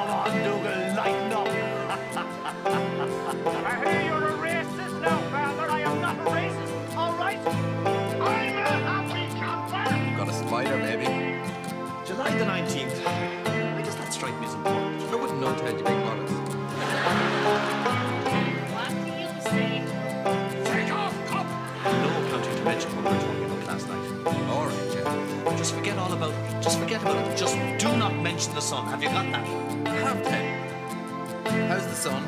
come on, Dougal, lighten up. I hear you're a racist now, Father. I am not a racist, all right? I'm a happy camper. Got a spider, maybe. July the 19th. Why does that strike me as important? I wouldn't know, Ted. You make bollocks. What do you say? Take off, cop. No counting to mention what we were talking about last night. All right, yeah. Just forget all about it. Just forget about it. Just do not mention the sun. Have you got that? I have, Ted. How's the sun?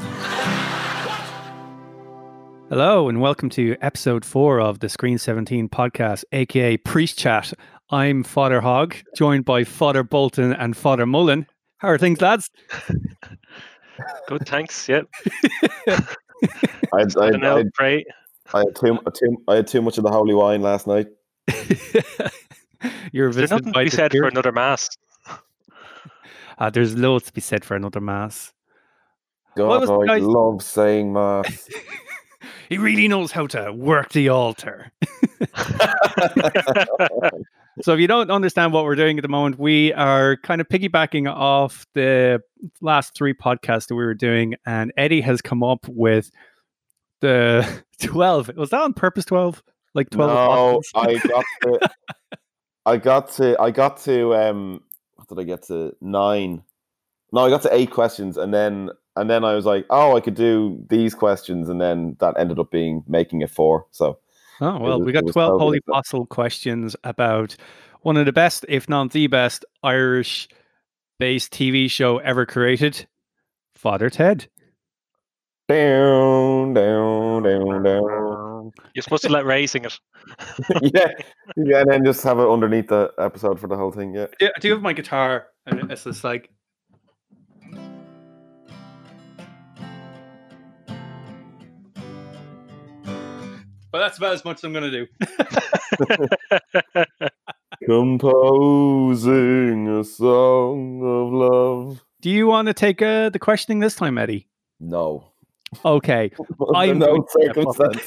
Hello, and welcome to episode four of the Screen 17 podcast, aka Priest Chat. I'm Father Hogg, joined by Father Bolton and Father Mullen. How are things, lads? Good, thanks. Yep. I had, I, I had, I, know, pray. I had too, too I had too much of the holy wine last night. You're There's visited nothing by to be the said for another mass. Ah, there's loads to be said for another mass. God, was- I guys- love saying mass. He really knows how to work the altar. So if you don't understand what we're doing at the moment, we are kind of piggybacking off the last three podcasts that we were doing, and Eddie has come up with the twelve. Was that on purpose? Twelve, like twelve. no. I got to, I got to, I got to, um, what did I get to? Nine. No, I got to eight questions, and then, and then I was like, oh, I could do these questions, and then that ended up being making it four. So Oh well, was- we got twelve holy apostle questions about one of the best, if not the best, Irish-based TV show ever created, Father Ted. down, down, down, down. You're supposed to let Ray sing it. yeah, yeah, and then just have it underneath the episode for the whole thing. Yeah. Yeah, I do have my guitar, and it's just like. But that's about as much as I'm going to do. Composing a song of love. Do you want to take uh, the questioning this time, Eddie? No. Okay. I'm no going to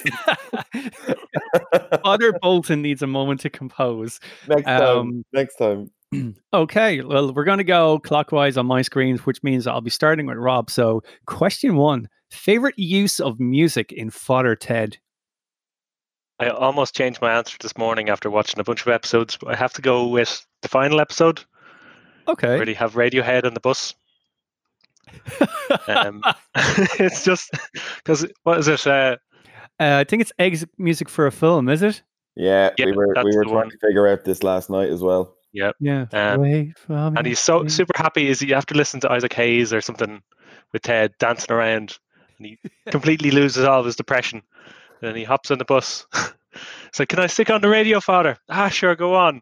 step Father Bolton needs a moment to compose. next time. Um, next time. Okay, well, we're going to go clockwise on my screen, which means I'll be starting with Rob. So, question one favorite use of music in Father Ted? I almost changed my answer this morning after watching a bunch of episodes, but I have to go with the final episode Okay. where they have Radiohead on the bus. Um, it's just because what is it? Uh, Uh, I think it's exit music for a film, is it? Yeah, Yeah, we were we were trying one. to figure out this last night as well. yeah, Yeah. Um, Wait me, and he's so please. super happy. Is you have to listen to Isaac Hayes or something with Ted dancing around, and he completely loses all of his depression. And then he hops on the bus. it's like, "Can I stick on the radio, Father?" Ah, sure, go on.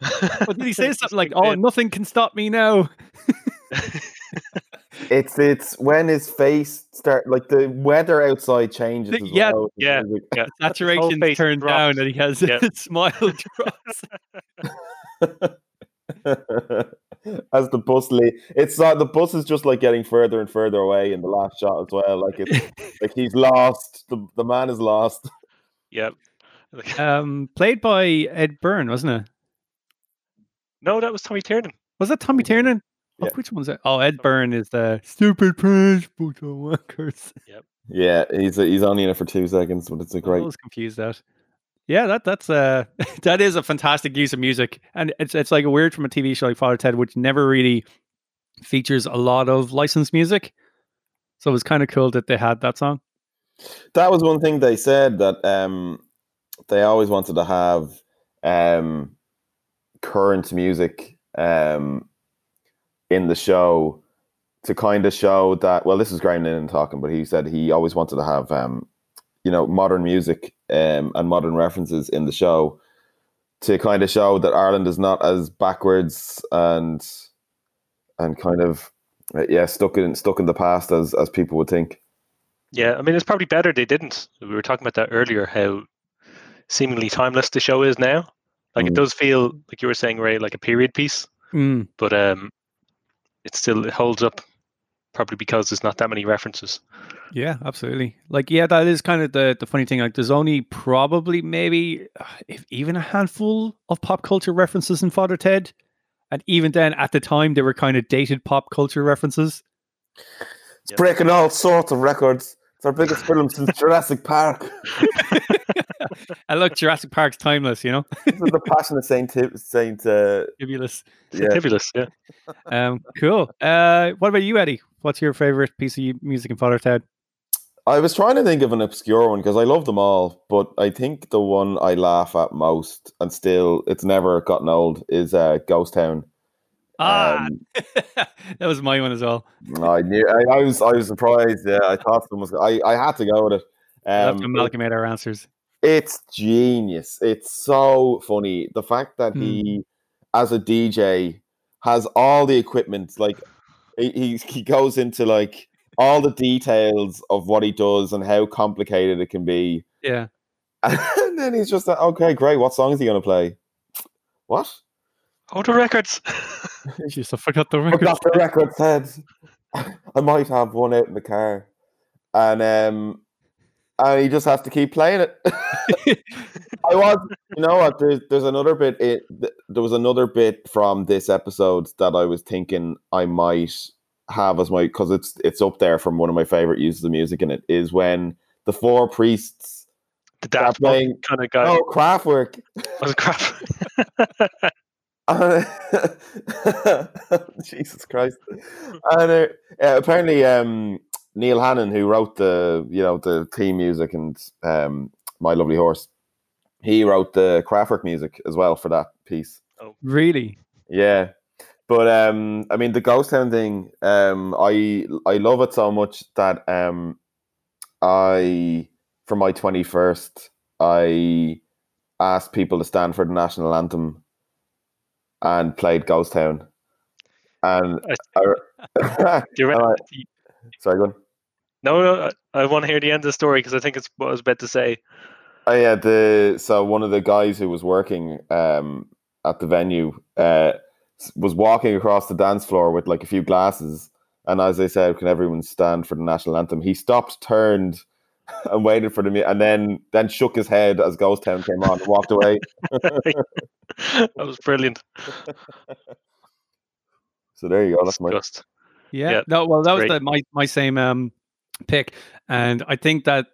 But did he say something like, like "Oh, nothing can stop me now"? It's it's when his face start like the weather outside changes. The- as yeah, well. yeah. It's Saturation face turned drops. down, and he has Yeah. a smile drops. As the bus le it's not the bus is just like getting further and further away in the last shot as well. Like it's like he's lost. The the man is lost. Yep. Um, played by Ed Byrne, wasn't it? no, that was Tommy Tiernan. Was that Tommy Tiernan? Oh, Yeah. which one's it? Oh, Ed Byrne is the stupid French photo workers. Yep. Yeah, he's he's only in it for two seconds, but it's a great. I was confused that. Yeah, that that's uh that is a fantastic use of music, and it's it's like a weird from a TV show like Father Ted, which never really features a lot of licensed music. So it was kind of cool that they had that song. That was one thing they said that um, they always wanted to have um, current music um, in the show to kind of show that. Well, this is Graham Linehan talking, but he said he always wanted to have um, you know modern music um, and modern references in the show to kind of show that Ireland is not as backwards and and kind of uh, yeah stuck in stuck in the past as as people would think. Yeah, I mean, it's probably better they didn't. We were talking about that earlier, how seemingly timeless the show is now. Like, it Mm. does feel, like you were saying, Ray, like a period piece, Mm, but um, it still it holds up probably because there's not that many references. yeah, absolutely. Like, yeah, that is kind of the the funny thing. Like, there's only probably maybe uh, if even a handful of pop culture references in Father Ted, And even then, at the time, they were kind of dated pop culture references. It's breaking all sorts of records. It's our biggest film since Jurassic Park. And look, Jurassic Park's timeless, you know? This is the passion of Saint Tip- Saint. Uh, Fabulous. yeah. Tibulus, yeah. Um, cool. Uh, what about you, Eddie? What's your favorite piece of music in Father Ted? I was trying to think of an obscure one because I love them all, but I think the one I laugh at most, and still it's never gotten old, is uh, Ghost Town. Ah, Um, that was my one as well. I knew. I, I was. I was surprised. Yeah, I thought someone was. I. I had to go with it. That's Um, when Amalgamate our answers. It's genius. It's so funny. The fact that Hmm. he, as a DJ, has all the equipment. Like he, he he goes into like all the details of what he does and how complicated it can be. Yeah. And then he's just like, okay, great. What song is he going to play? What? Oh, the records. Jeez, I forgot the But record. that's the record said. I might have one out in the car, and um, and he just has to keep playing it. I was, you know what? There's there's another bit. It there was another bit from this episode that I was thinking I might have as my because it's it's up there from one of my favorite uses of music, and it is when the four priests. the Daft playing- kind of guy. Oh, Kraftwerk. Was crap. Jesus Christ! And uh, apparently, um, Neil Hannon, who wrote the you know the theme music and um, My Lovely Horse, he wrote the Kraftwerk music as well for that piece. Oh, really? Yeah, but um, I mean the Ghost Town thing, um, I I love it so much that um, I for my twenty first, I asked people to stand for the national anthem and played Ghost Town, and I, Do you Uh, sorry, go on. No, no, I, I want to hear the end of the story because I think it's what I was about to say. Oh yeah, the so one of the guys who was working um at the venue uh was walking across the dance floor with like a few glasses, and as I said, can everyone stand for the national anthem? He stopped, turned, and waited for the mu- and then then shook his head as Ghost Town came on and walked away. that was brilliant. So there you go. That's my Disgust. Yeah. Yeah, no, well, that was the, my my same um pick, and I think that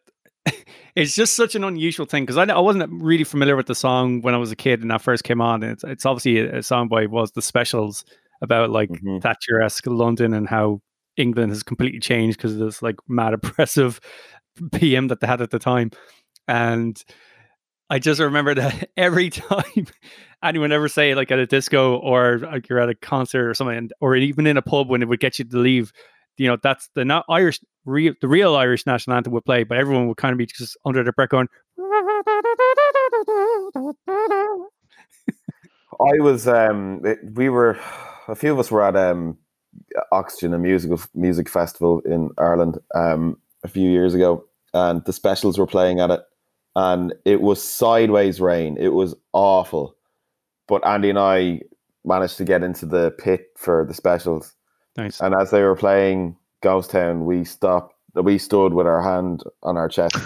it's just such an unusual thing because I, I wasn't really familiar with the song when I was a kid and that first came on. And it's it's obviously a, a song by was the Specials about like Mhm. Thatcher-esque London and how England has completely changed because of this like mad oppressive PM that they had at the time, and I just remember that every time anyone ever say like at a disco or like you're at a concert or something, or even in a pub when it would get you to leave, you know, that's the not Irish, real, the real Irish national anthem would play, but everyone would kind of be just under their breath going. I was um we were a few of us were at um Oxygen a musical music festival in Ireland um a few years ago and the specials were playing at it and it was sideways rain it was awful but Andy and I managed to get into the pit for the specials Nice. and as they were playing Ghost Town we stopped we stood with our hand on our chest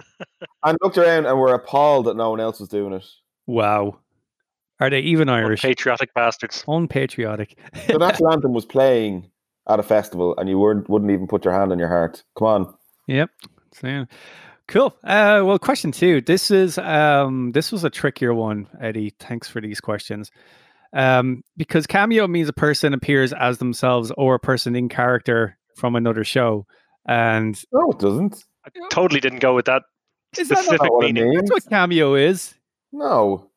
and looked around and were appalled that no one else was doing it Wow. Are they even Irish? Patriotic bastards. Unpatriotic. the national anthem was playing at a festival and you weren't wouldn't even put your hand on your heart. Come on. Yep. So, yeah. Cool. Uh, well, question two. This is um, this was a trickier one, Eddie. Thanks for these questions. Um, because cameo means a person appears as themselves or a person in character from another show, and No, it doesn't. I totally didn't go with that Is that not specific what it meaning. means? that's what cameo is. No.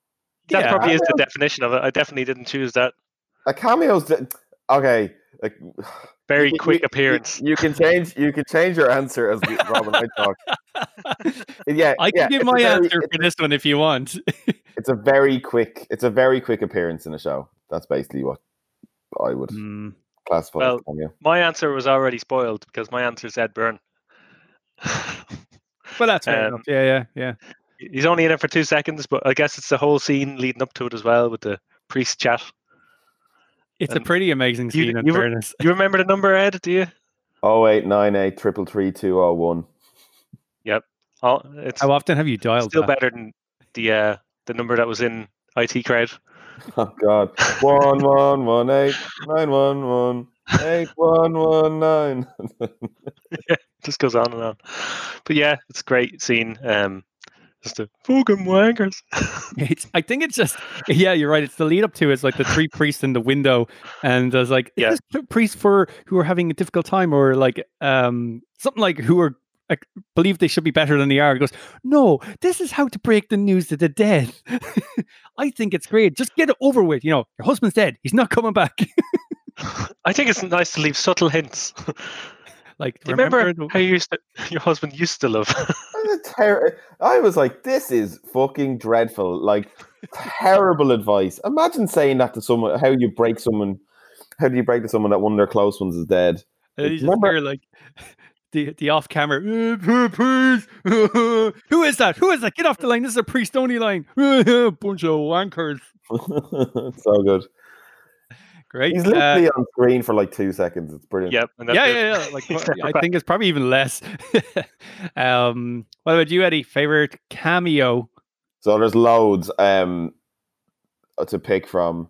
That Yeah. probably is the definition of it. I definitely didn't choose that. A cameo's the, okay. Like Very you- quick you- appearance. You, can change you can change your answer as we- Rob and I talk. Yeah, I can yeah, give my very- answer for this one if you want. It's a very quick it's a very quick appearance in a show. That's basically what I would Hmm. classify Well, as cameo. My answer was already spoiled because my answer is Ed Byrne. But that's fair Um, enough. Yeah, yeah, yeah. He's only in it for two seconds, but I guess it's the whole scene leading up to it as well with the priest chat. It's a pretty amazing you- scene. in you fairness. You remember the number, Ed? Do you? Oh eight nine eight triple three two oh one. Yep. Oh, it's How often have you dialed still that? better than the uh, the number that was in IT crowd. Oh God. One one one eight nine one one eight one one nine. yeah, just goes on and on. But yeah, it's a great scene. Um, just the fucking wankers. It's, I think it's just yeah, you're right. It's the lead up to it's like the three priests in the window, and there's like Yeah. is this priest for who are having a difficult time or like um something like who are like, believe they should be better than they are. He goes, no, this is how to break the news to the dead. I think it's great. Just get it over with. You know, your husband's dead. He's not coming back. I think it's nice to leave subtle hints. Like, you remember, the- how you used to, your husband used to love? That's ter- I was like, this is fucking dreadful. Like, terrible advice. Imagine saying that to someone. How you break someone? How do you break to someone that one of their close ones is dead? And you just Remember- hear like the the off camera. "Uh, uh, priest, uh, Who is that? Who is that? Get off the line. This is a priest only line. Bunch of wankers. so good. Great. He's Uh, literally on screen for like two seconds. It's brilliant. yep. And that's yeah, it. yeah, yeah. Like He's pro- never I think it's probably even less. um, what about you, Eddie? Favorite cameo? So there's loads um to pick from,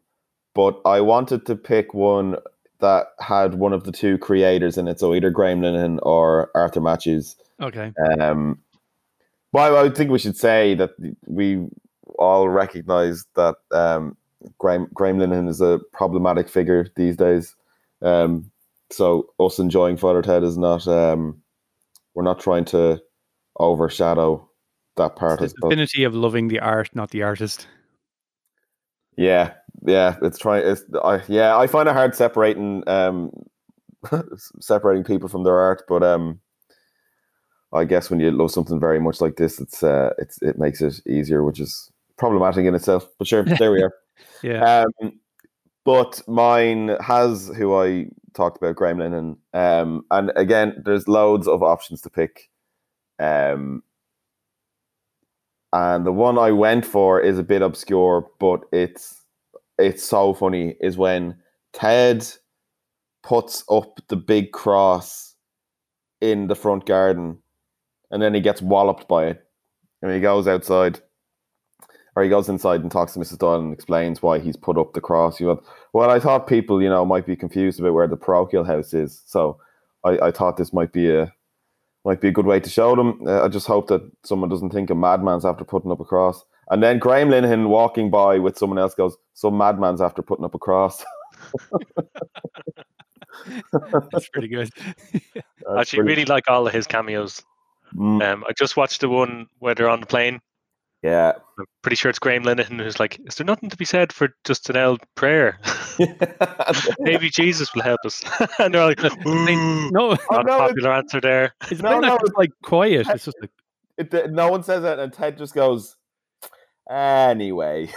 but I wanted to pick one that had one of the two creators in it. So either Graham Linehan or Arthur Matthews. Okay. Um, well, I think we should say that we all recognise that um, Graham, Graham Linehan is a problematic figure these days. Um, so us enjoying Father Ted is not. Um, we're not trying to overshadow that part. It's the affinity of loving the art, not the artist. Yeah, yeah, it's trying. It's I, yeah, I find it hard separating um separating people from their art, but um, I guess when you love something very much like this, it's uh, it's it makes it easier, which is problematic in itself. But sure, there we are. Yeah. Um, but mine has who I talked about, Graham Linehan. Um, and again, there's loads of options to pick. Um, and the one I went for is a bit obscure, but it's it's so funny. Is when Ted puts up the big cross in the front garden, and then he gets walloped by it, and he goes outside or he goes inside and talks to Mrs. Doyle and explains why he's put up the cross. You know, well, I thought people, you know, might be confused about where the parochial house is, so I, I thought this might be a might be a good way to show them. Uh, I just hope that someone doesn't think a madman's after putting up a cross. And then Graham Linehan walking by with someone else goes, "Some madman's after putting up a cross." That's pretty good. I actually really like all of his cameos. Mm, Um, I just watched the one where they're on the plane. Yeah. I'm pretty sure it's Graham Linehan who's like, "Is there nothing to be said for just an old prayer? Maybe Jesus will help us." and they're like, "Ooh, No, Oh, not a no, it- popular answer there." it's No, no, no, just like quiet. It's just like It, it- no one says that, and Ted just goes, "Anyway."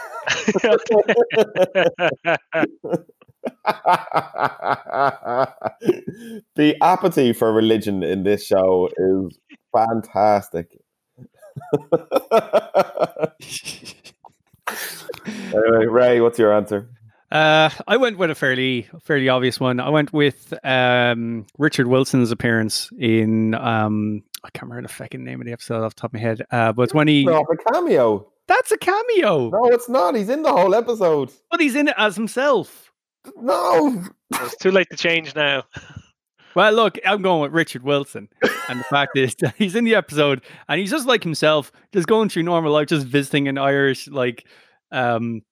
the apathy for religion in this show is fantastic. Anyway, Ray, what's your answer? Uh, I went with a fairly fairly obvious one. I went with um, Richard Wilson's appearance in um, I can't remember the fucking name of the episode off the top of my head. Uh, but it's when he No, a cameo. that's a cameo, No, it's not. He's in the whole episode. but he's in it as himself. No. it's too late to change now. Well, look, I'm going with Richard Wilson, and the fact is he's in the episode and he's just like himself, just going through normal life, just visiting an Irish like um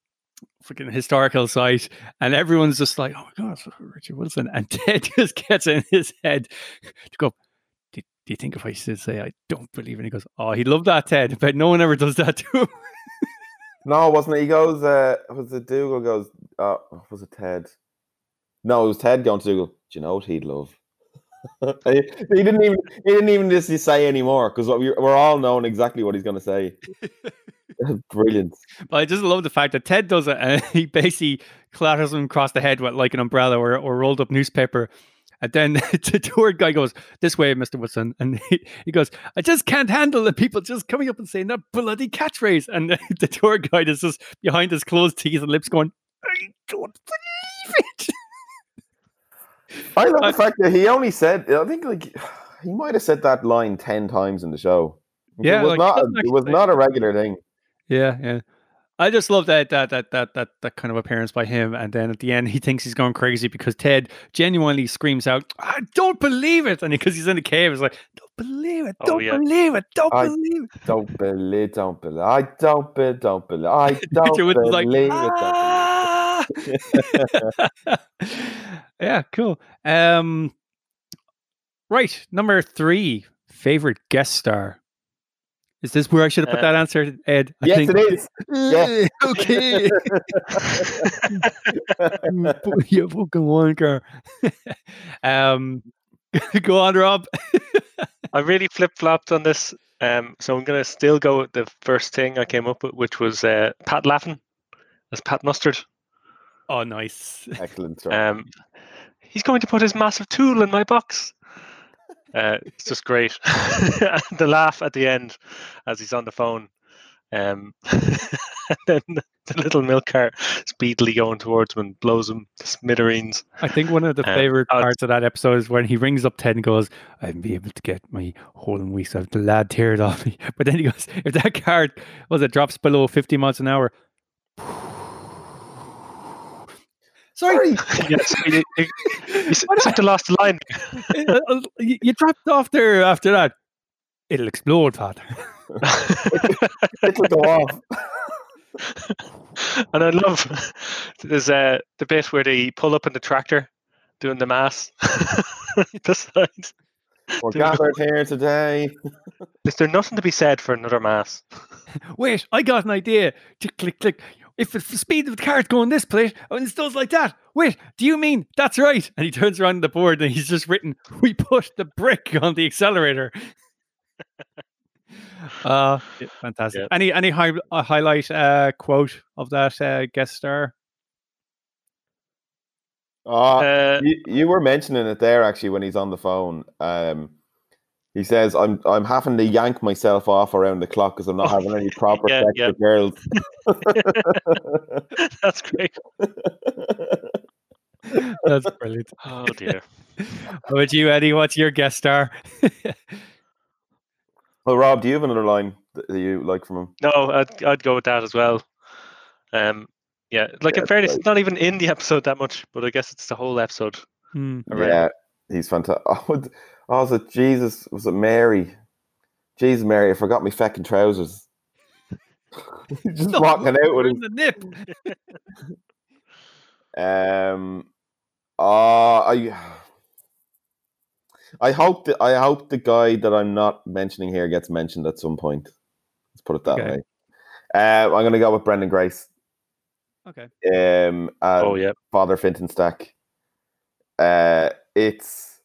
freaking historical site, and everyone's just like, "Oh my god, Richard Wilson," and Ted just gets in his head to go. Do, do you think if I should say I don't believe in? it?" He goes, "Oh, he loved that Ted, but no one ever does that to him." No, wasn't it? He goes, uh, was it Dougal goes, uh, was it Ted? No, it was Ted going to Dougal. Do you know what he'd love? he, didn't even he didn't even just say anymore because we're, we're all knowing exactly what he's going to say. Brilliant. But I just love the fact that Ted does it and he basically clatters him across the head with like an umbrella or, or rolled up newspaper. And then the tour guy goes, This way, Mr. Woodson. And he, he goes, I just can't handle the people just coming up and saying that bloody catchphrase. And the, the tour guide is just behind his closed teeth and lips going, I don't believe it. I love the fact that he only said, I think like he might have said that line 10 times in the show. Yeah, it was, like, not, a, it was not a regular thing. Yeah, yeah. I just love that that that that that that kind of appearance by him, and then at the end he thinks he's going crazy because Ted genuinely screams out, "I don't believe it!" and because he's in the cave, it's like, "Don't believe it! Oh, Don't yeah. believe it! Don't I- believe it!" Don't believe, don't believe, I don't believe, don't believe, I don't Richard Wood was believe like, it. Don't believe. Ah! "Ah!" yeah, cool. Um, right, number three, favorite guest star. Is this where I should have put Uh, that answer, Ed? I Yes, think- it is. Yeah. okay. you fucking wanker. um, go on, Rob. I really flip flopped on this. Um, so I'm gonna still go with the first thing I came up with, which was uh, Pat Laffin as Pat Mustard. Oh, nice. Excellent. Sir. Um, he's going to put his massive tool in my box. Uh, it's just great. The laugh at the end as he's on the phone. Um, and then the, the little milk cart speedily going towards him and blows him to smithereens. I think one of the Uh, favorite I'd- parts of that episode is when he rings up Ted and goes, "I'd be able to get my whole in weeks. I've the lad teared off me." But then he goes, "If that cart was it drops below fifty miles an hour." Sorry, yes, you, you, you s- seem to lost the line. uh, uh, you you dropped off there after that. It'll explode, Pat. It'll go off. and I love there's uh, the bit where they pull up in the tractor doing the mass. Besides, We're Dude. gathered here today. is there nothing to be said for another mass? Wait, I got an idea. Tick, click, click. If the speed of the car's going this place and it does like that, wait, do you mean that's right? And he turns around the board and he's just written, "We put the brick on the accelerator." uh, yeah, fantastic. Yeah. Any any hi- uh, highlight uh, quote of that uh, guest star? Oh, Uh, you, you were mentioning it there actually when he's on the phone. Um, he says, "I'm I'm having to yank myself off around the clock because I'm not Oh, having any proper yeah, sex yeah. with girls." that's great. That's brilliant. Oh dear. How about you, Eddie? What's your guest star? well, Rob, do you have another line that that you like from him? No, I'd I'd go with that as well. Um, yeah, like Yeah, in fairness, right. it's not even in the episode that much, but I guess it's the whole episode. Hmm. Yeah, he's fantastic. Oh, was- oh, was it Jesus? Was it Mary? Jesus, Mary, I forgot my fucking trousers. Just No, walking out with we're him. nip. Um, uh, I, I hope that I hope the guy that I'm not mentioning here gets mentioned at some point. Let's put it that Okay. way. Uh, I'm gonna go with Brendan Grace. Okay. Um, Oh yeah, Father Fintan Stack. Uh, it's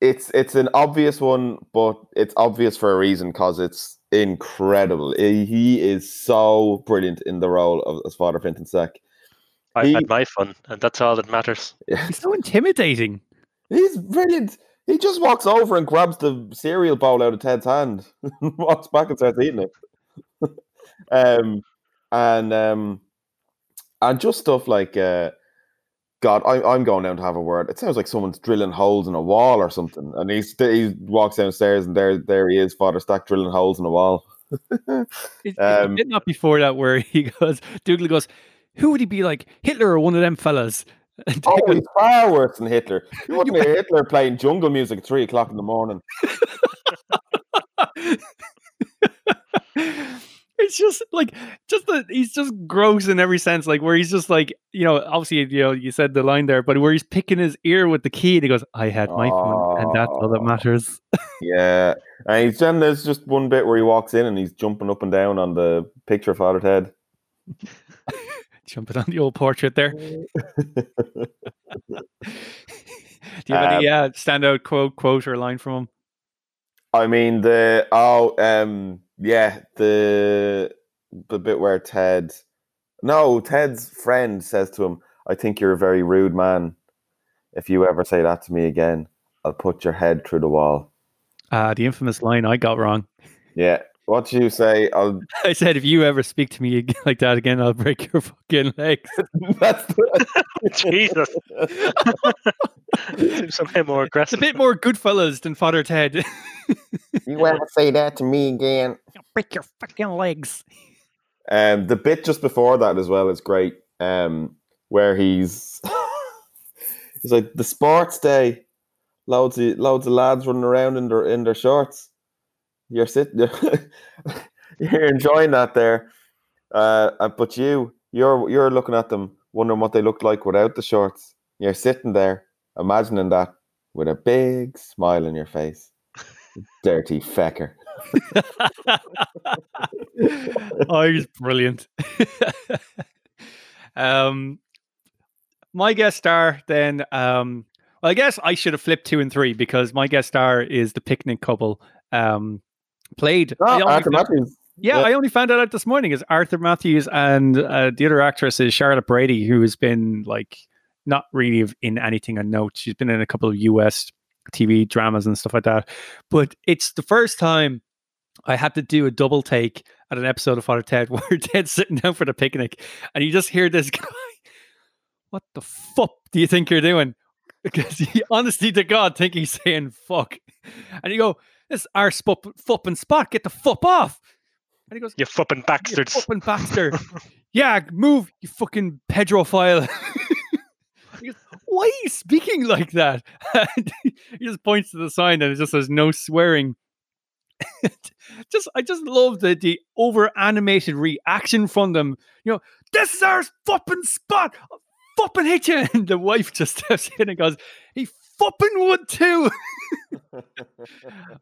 it's it's an obvious one, but it's obvious for a reason because it's incredible. He he is so brilliant in the role of as Father Fintan Stack. I He- had my fun, and that's all that matters. He's so intimidating. He's brilliant. He just walks over and grabs the cereal bowl out of Ted's hand, walks back and starts eating it. um, and um, and just stuff like, uh, God, I, I'm going down to have a word. It sounds like someone's drilling holes in a wall or something. And he's he walks downstairs, and there there he is, Father Stack drilling holes in a wall. Um, it not before that where he goes, Dougal goes, who would he be like? Hitler or one of them fellas? Oh, he's far worse than Hitler. You wouldn't hear Hitler playing jungle music at three o'clock in the morning. It's just like just the he's just gross in every sense like where he's just like you know obviously you know you said the line there but where he's picking his ear with the key and he goes i had my phone and that's all that matters. Yeah, and he's then there's just one bit where he walks in and he's jumping up and down on the picture of Father Ted. jumping on the old portrait there. Do you have any uh, standout quote quote or line from him? I mean the oh um yeah the the bit where Ted no Ted's friend says to him, "I think you're a very rude man. If you ever say that to me again, I'll put your head through the wall." uh the infamous line i got wrong Yeah, what do you say? I'll i said if you ever speak to me like that again i'll break your fucking legs that's the, Jesus, seems somehow more aggressive. it's a bit more goodfellas than father ted you ever say that to me again? I'll break your fucking legs Um, the bit just before that as well is great. Um, where he's he's like the sports day, loads of loads of lads running around in their in their shorts. You're sitting, you're enjoying that there, uh, but you you're you're looking at them, wondering what they look like without the shorts. You're sitting there, imagining that with a big smile on your face. Dirty fecker. oh, he's brilliant. um, my guest star then. Um, well, I guess I should have flipped two and three because my guest star is the picnic couple. Um, played. Oh, Arthur found- Matthews. yeah, Yeah. I only found that out this morning. Is Arthur Matthews and uh, the other actress is Charlotte Brady, who has been like not really in anything of note. She's been in a couple of US TV dramas and stuff like that. But it's the first time I had to do a double take at an episode of Father Ted where Ted's sitting down for the picnic and you just hear this guy, What the fuck do you think you're doing? Because he honestly to God think he's saying fuck. And you go, This is our spup, fup and spot, get the fup off. And he goes, You fucking you bastards. fucking bastard. yeah, move, you fucking pedrophile. he goes, Why are you speaking like that? And he just points to the sign and it just says no swearing. just I just love the the over animated reaction from them. You know, this is our fucking spot. I'll fucking hit you. And the wife just steps in and goes, he fucking would too.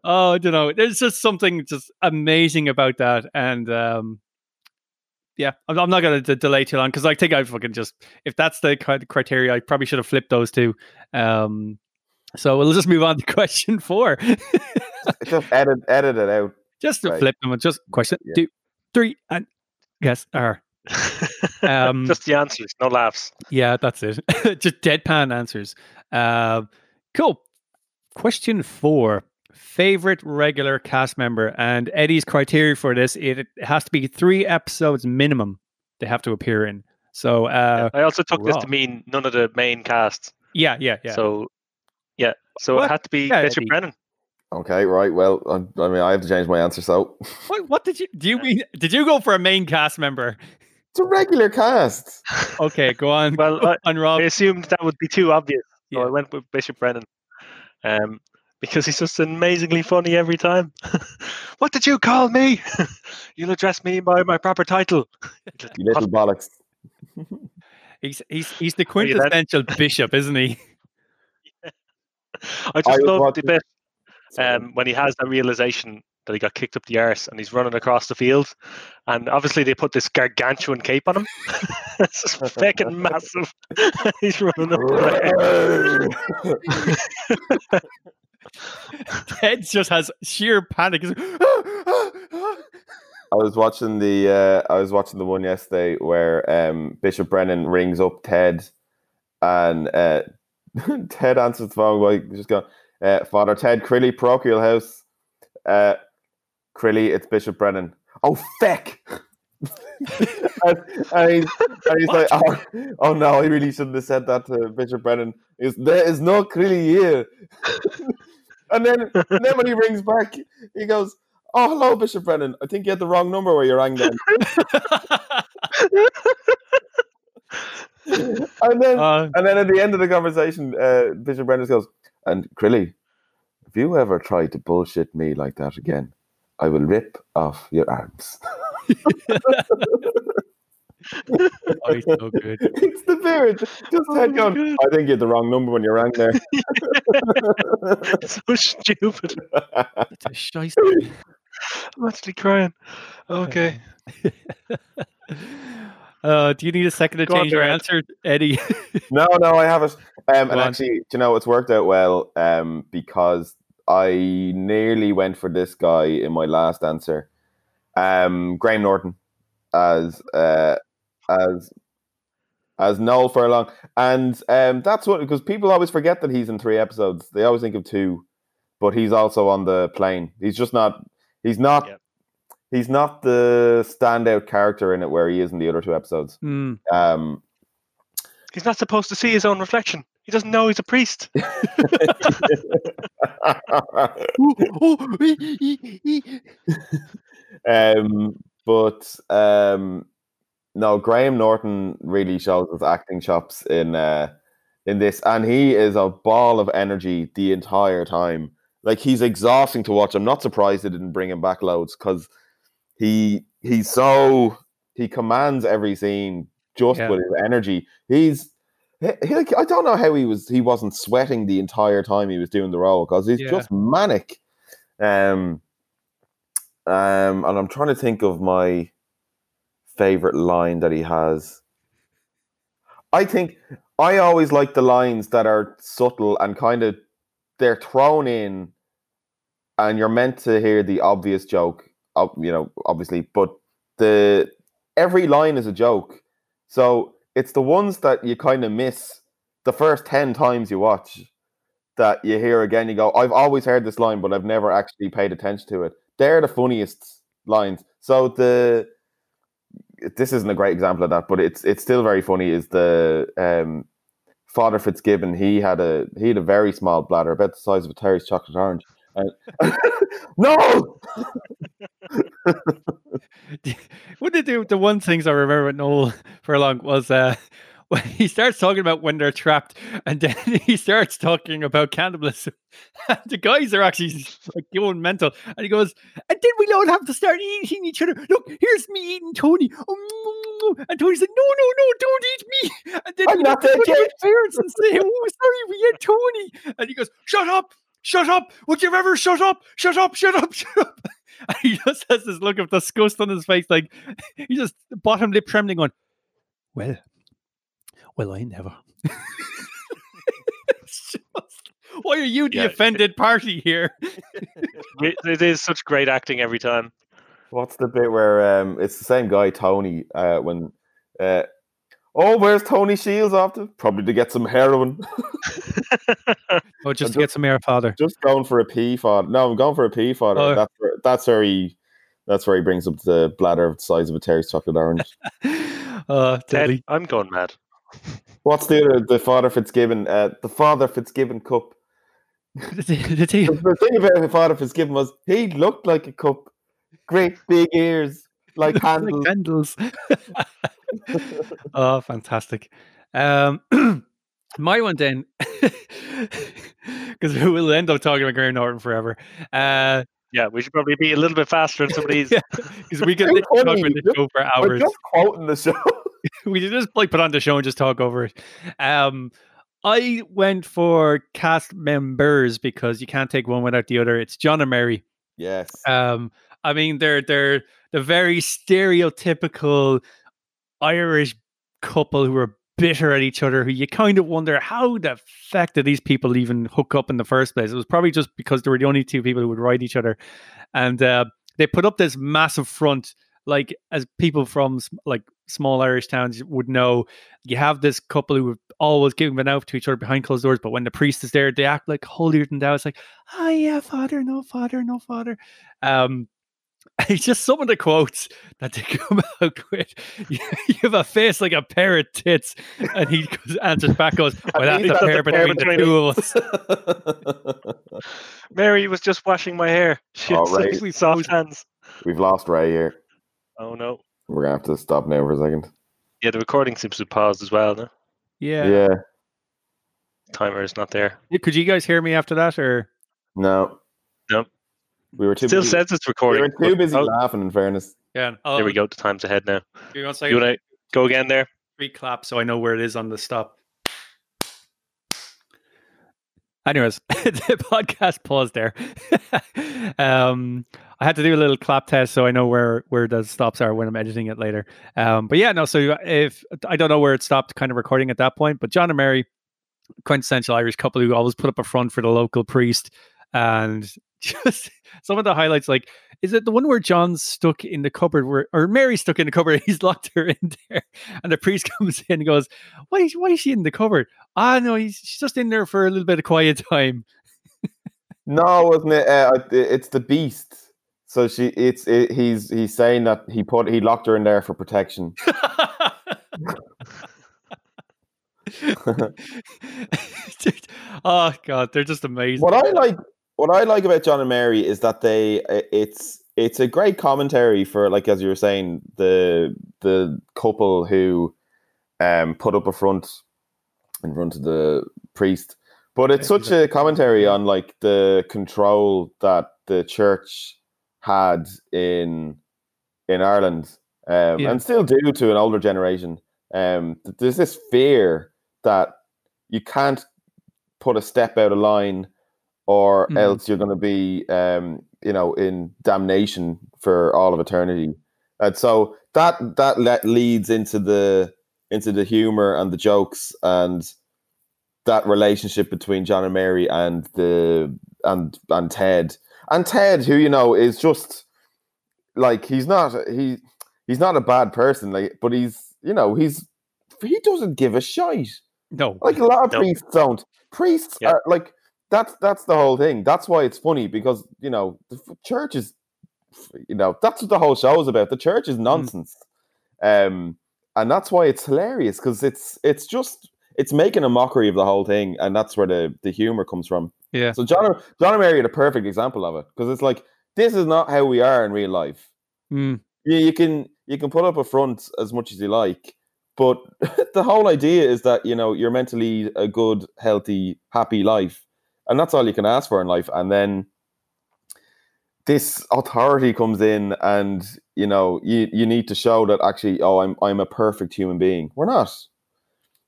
oh, I don't know. There's just something just amazing about that. And um yeah, I'm, I'm not going to delay too long because I think I fucking just if that's the kind of criteria, I probably should have flipped those two. Um, so we'll just move on to question four. Just edit edit it out. just to Right. flip them. Just question Yeah. two, three, and yes, are um, Just the answers, no laughs. yeah, that's it. just deadpan answers. Um, cool. Question four. Favorite regular cast member and Eddie's criteria for this it, it has to be three episodes minimum they have to appear in. So uh, I also took this to mean none of the main cast. yeah, yeah, yeah. So, yeah. So What? it had to be Yeah, Bishop Eddie. Brennan. Okay, right. Well, I, I mean, I have to change my answer. So what, what did you do? You mean did you go for a main cast member? it's a regular cast. Okay, go on. Well, go on, Rob. I assumed that would be too obvious. So Yeah. I went with Bishop Brennan. Um, because he's just amazingly funny every time. what did you call me? You'll address me by my proper title. You little bollocks. He's he's he's the Are you then? quintessential bishop, isn't he? I I just was love the watching- bit um, when he has that realization that he got kicked up the arse and he's running across the field. And obviously they put this gargantuan cape on him. it's just fucking massive. he's running up the Ted just has sheer panic. Like, I was watching the uh, I was watching the one yesterday where um, Bishop Brennan rings up Ted, and uh, Ted answers the phone by just going, uh, "Father Ted Crilly, parochial house, uh, Crilly, it's Bishop Brennan." Oh feck! and, and he's, and he's like, oh, "Oh no, I really shouldn't have said that to Bishop Brennan." Is there is no Crilly here? and then and then when he rings back, he goes. Oh, hello, Bishop Brennan. I think you had the wrong number where you rang then. and then, Uh, and then at the end of the conversation, uh, Bishop Brennan goes, "And Crilly, have you ever tried to bullshit me like that again, I will rip off your arms." oh, he's so good. it's the beard. Just Oh head my going. God. I think you had the wrong number when you rang there. so stupid. It's a shiesty. I'm actually crying. Okay. Uh, do you need a second to Go on, change your Darren. answer, Eddie? No, no, I have it. Um, and on. actually, you know, it's worked out well um, because I nearly went for this guy in my last answer. Um, Graham Norton as uh, as as Noel Furlong, and um, that's what because people always forget that he's in three episodes. They always think of two, but he's also on the plane. He's just not. He's not. Yep. He's not the standout character in it where he is in the other two episodes. Hmm. Um, He's not supposed to see his own reflection. He doesn't know he's a priest. Um, but um, no, Graham Norton really shows his acting chops in uh, in this, and he is a ball of energy the entire time. Like he's exhausting to watch. I'm not surprised they didn't bring him back loads because he he's so he commands every scene just Yeah. with his energy. He's he, like, I don't know how he was he wasn't sweating the entire time he was doing the role because he's Yeah. just manic. Um, um, and I'm trying to think of my favorite line that he has. I think I always like the lines that are subtle and kind of they're thrown in, and you're meant to hear the obvious joke, you know, obviously, but the every line is a joke. So it's the ones that you kind of miss the first 10 times you watch that you hear again. You go, I've always heard this line, but I've never actually paid attention to it. They're the funniest lines. So the this isn't a great example of that, but it's it's still very funny. Is the um, Father Fitzgibbon? He had a he had a very small bladder, about the size of a Terry's chocolate orange. And no, what they do? The one things I remember with Noel Furlong was uh, when he starts talking about when they're trapped, and then he starts talking about cannibalism. And the guys are actually like going mental, and he goes, "And then we'll all have to start eating each other. Look, here's me eating Tony." Oh, and Tony said, "No, no, no, don't eat me." And then I'm we not have to dead go his parents and say, "Oh, sorry, we ate Tony." And he goes, "Shut up." Shut up! Would you ever shut up? Shut up! Shut up! Shut up! And he just has this look of disgust on his face, like he just bottom lip trembling, on. "Well, well, I never." Just, why are you the Yeah. offended party here? It it is such great acting every time. what's the bit where um, it's the same guy Tony uh, when uh, oh where's Tony Shields after probably to get some heroin Oh, just to get some air, father. just going for a pee fodder no I'm going for a pee fodder Oh. that's where, that's where he that's where he brings up the bladder of the size of a Terry's chocolate orange Oh, Ted. I'm going mad. what's the other the Father Fitzgibbon uh, the Father Fitzgibbon cup the, the tea- the, the thing about Father Fitzgibbon was he looked like a cup great big ears like handles like candles. Oh, fantastic. Um, my one then, because we'll end up talking about Graham Norton forever. Uh, Yeah, we should probably be a little bit faster on some of these. because we could How literally talk funny. about this show for we're hours. just quoting the show we could just like put on the show and just talk over it. Um, I went for cast members because you can't take one without the other. It's John and Mary. yes Um, I mean, they're they're the very stereotypical Irish couple who are bitter at each other. Who you kind of wonder how the fuck did these people even hook up in the first place? It was probably just because they were the only two people who would ride each other, and uh, they put up this massive front. Like as people from like small Irish towns would know, you have this couple who have always given out to each other behind closed doors, but when the priest is there, they act like holier than thou. It's like, oh yeah, father, no father, no father. Um, it's just some of the quotes that they come out with. You, you have a face like a pair of tits, and he goes, answers back, goes, "Well, that's he's the got pair the pair between the between two of us." Mary was just washing my hair. She had Oh, right. such soft hands. We've lost Ray here. Oh no. We're gonna have to stop now for a second. Yeah, the recording seems to have paused as well. No? Yeah. Yeah. Timer is not there. Could you guys hear me after that, or No. No. We were too Still busy. says it's recording. we recording. were too but- busy oh, laughing. In fairness, yeah? Oh, there we go. The time's ahead now. Give me one You want to go again there? Three clap so I know where it is on the stop. Anyways, the podcast paused there. um, I had to do a little clap test so I know where where the stops are when I'm editing it later. Um, but yeah, no. So if I don't know where it stopped, kind of recording at that point. But John and Mary, quintessential Irish couple who always put up a front for the local priest, and just some of the highlights. Like, is it the one where John's stuck in the cupboard, where or Mary's stuck in the cupboard? He's locked her in there, and the priest comes in and goes, "Why? Is, why is she in the cupboard? Ah, no, he's she's just in there for a little bit of quiet time." no, wasn't it? Uh, it's the beast. So she, it's it, he's he's saying that he put he locked her in there for protection. Oh god, they're just amazing. what I like, what I like about John and Mary is that they, it's it's a great commentary for like as you were saying the the couple who um put up a front in front of the priest. But it's such a commentary on like the control that the church had in in Ireland um, Yeah. and still do to an older generation. Um there's this fear that you can't put a step out of line or Mhm. else you're going to be um you know in damnation for all of eternity and so that that le- leads into the into the humor and the jokes and that relationship between John and Mary and the and and Ted and Ted who you know is just like he's not he he's not a bad person like but he's you know he's he doesn't give a shite No. like a lot of No. priests don't. Priests Yeah. are like that's that's the whole thing. That's why it's funny because you know the f- church is, you know, that's what the whole show is about. The church is nonsense, um, and that's why it's hilarious because it's it's just it's making a mockery of the whole thing, and that's where the the humor comes from. Yeah. So John John and Mary are the perfect example of it because it's like this is not how we are in real life Mm. you, you can you can put up a front as much as you like but the whole idea is that you know you're meant to lead a good healthy happy life and that's all you can ask for in life and then this authority comes in and you know you, you need to show that actually oh i'm i'm a perfect human being we're not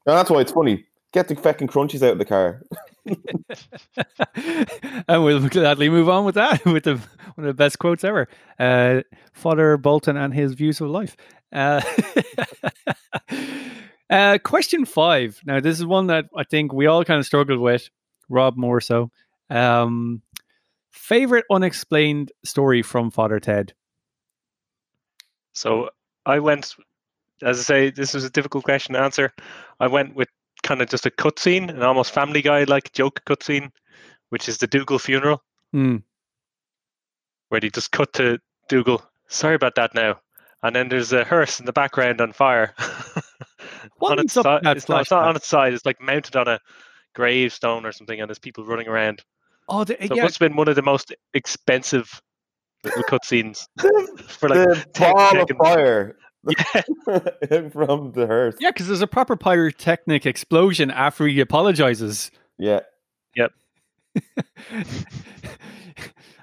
and that's why it's funny get the fucking crunchies out of the car and we'll gladly move on with that with the one of the best quotes ever. Uh, Father Bolton and his views of life. Uh, uh, question five. Now, this is one that I think we all kind of struggled with. Rob more so. Um, favorite unexplained story from Father Ted. So I went, as I say, this was a difficult question to answer. I went with kind of just a cutscene, an almost Family Guy like joke cutscene, which is the Dougal funeral, Hmm. where they just cut to Dougal. Sorry about that now. And then there's a hearse in the background on fire. On its side, that it's, not, it's not on its side. It's like mounted on a gravestone or something, and there's people running around. Oh, the, So it yeah. must have been one of the most expensive little cutscenes for like the 10 ball of fire Yeah. from the hearse Yeah, because there's a proper pyrotechnic explosion after he apologizes. yeah Yep.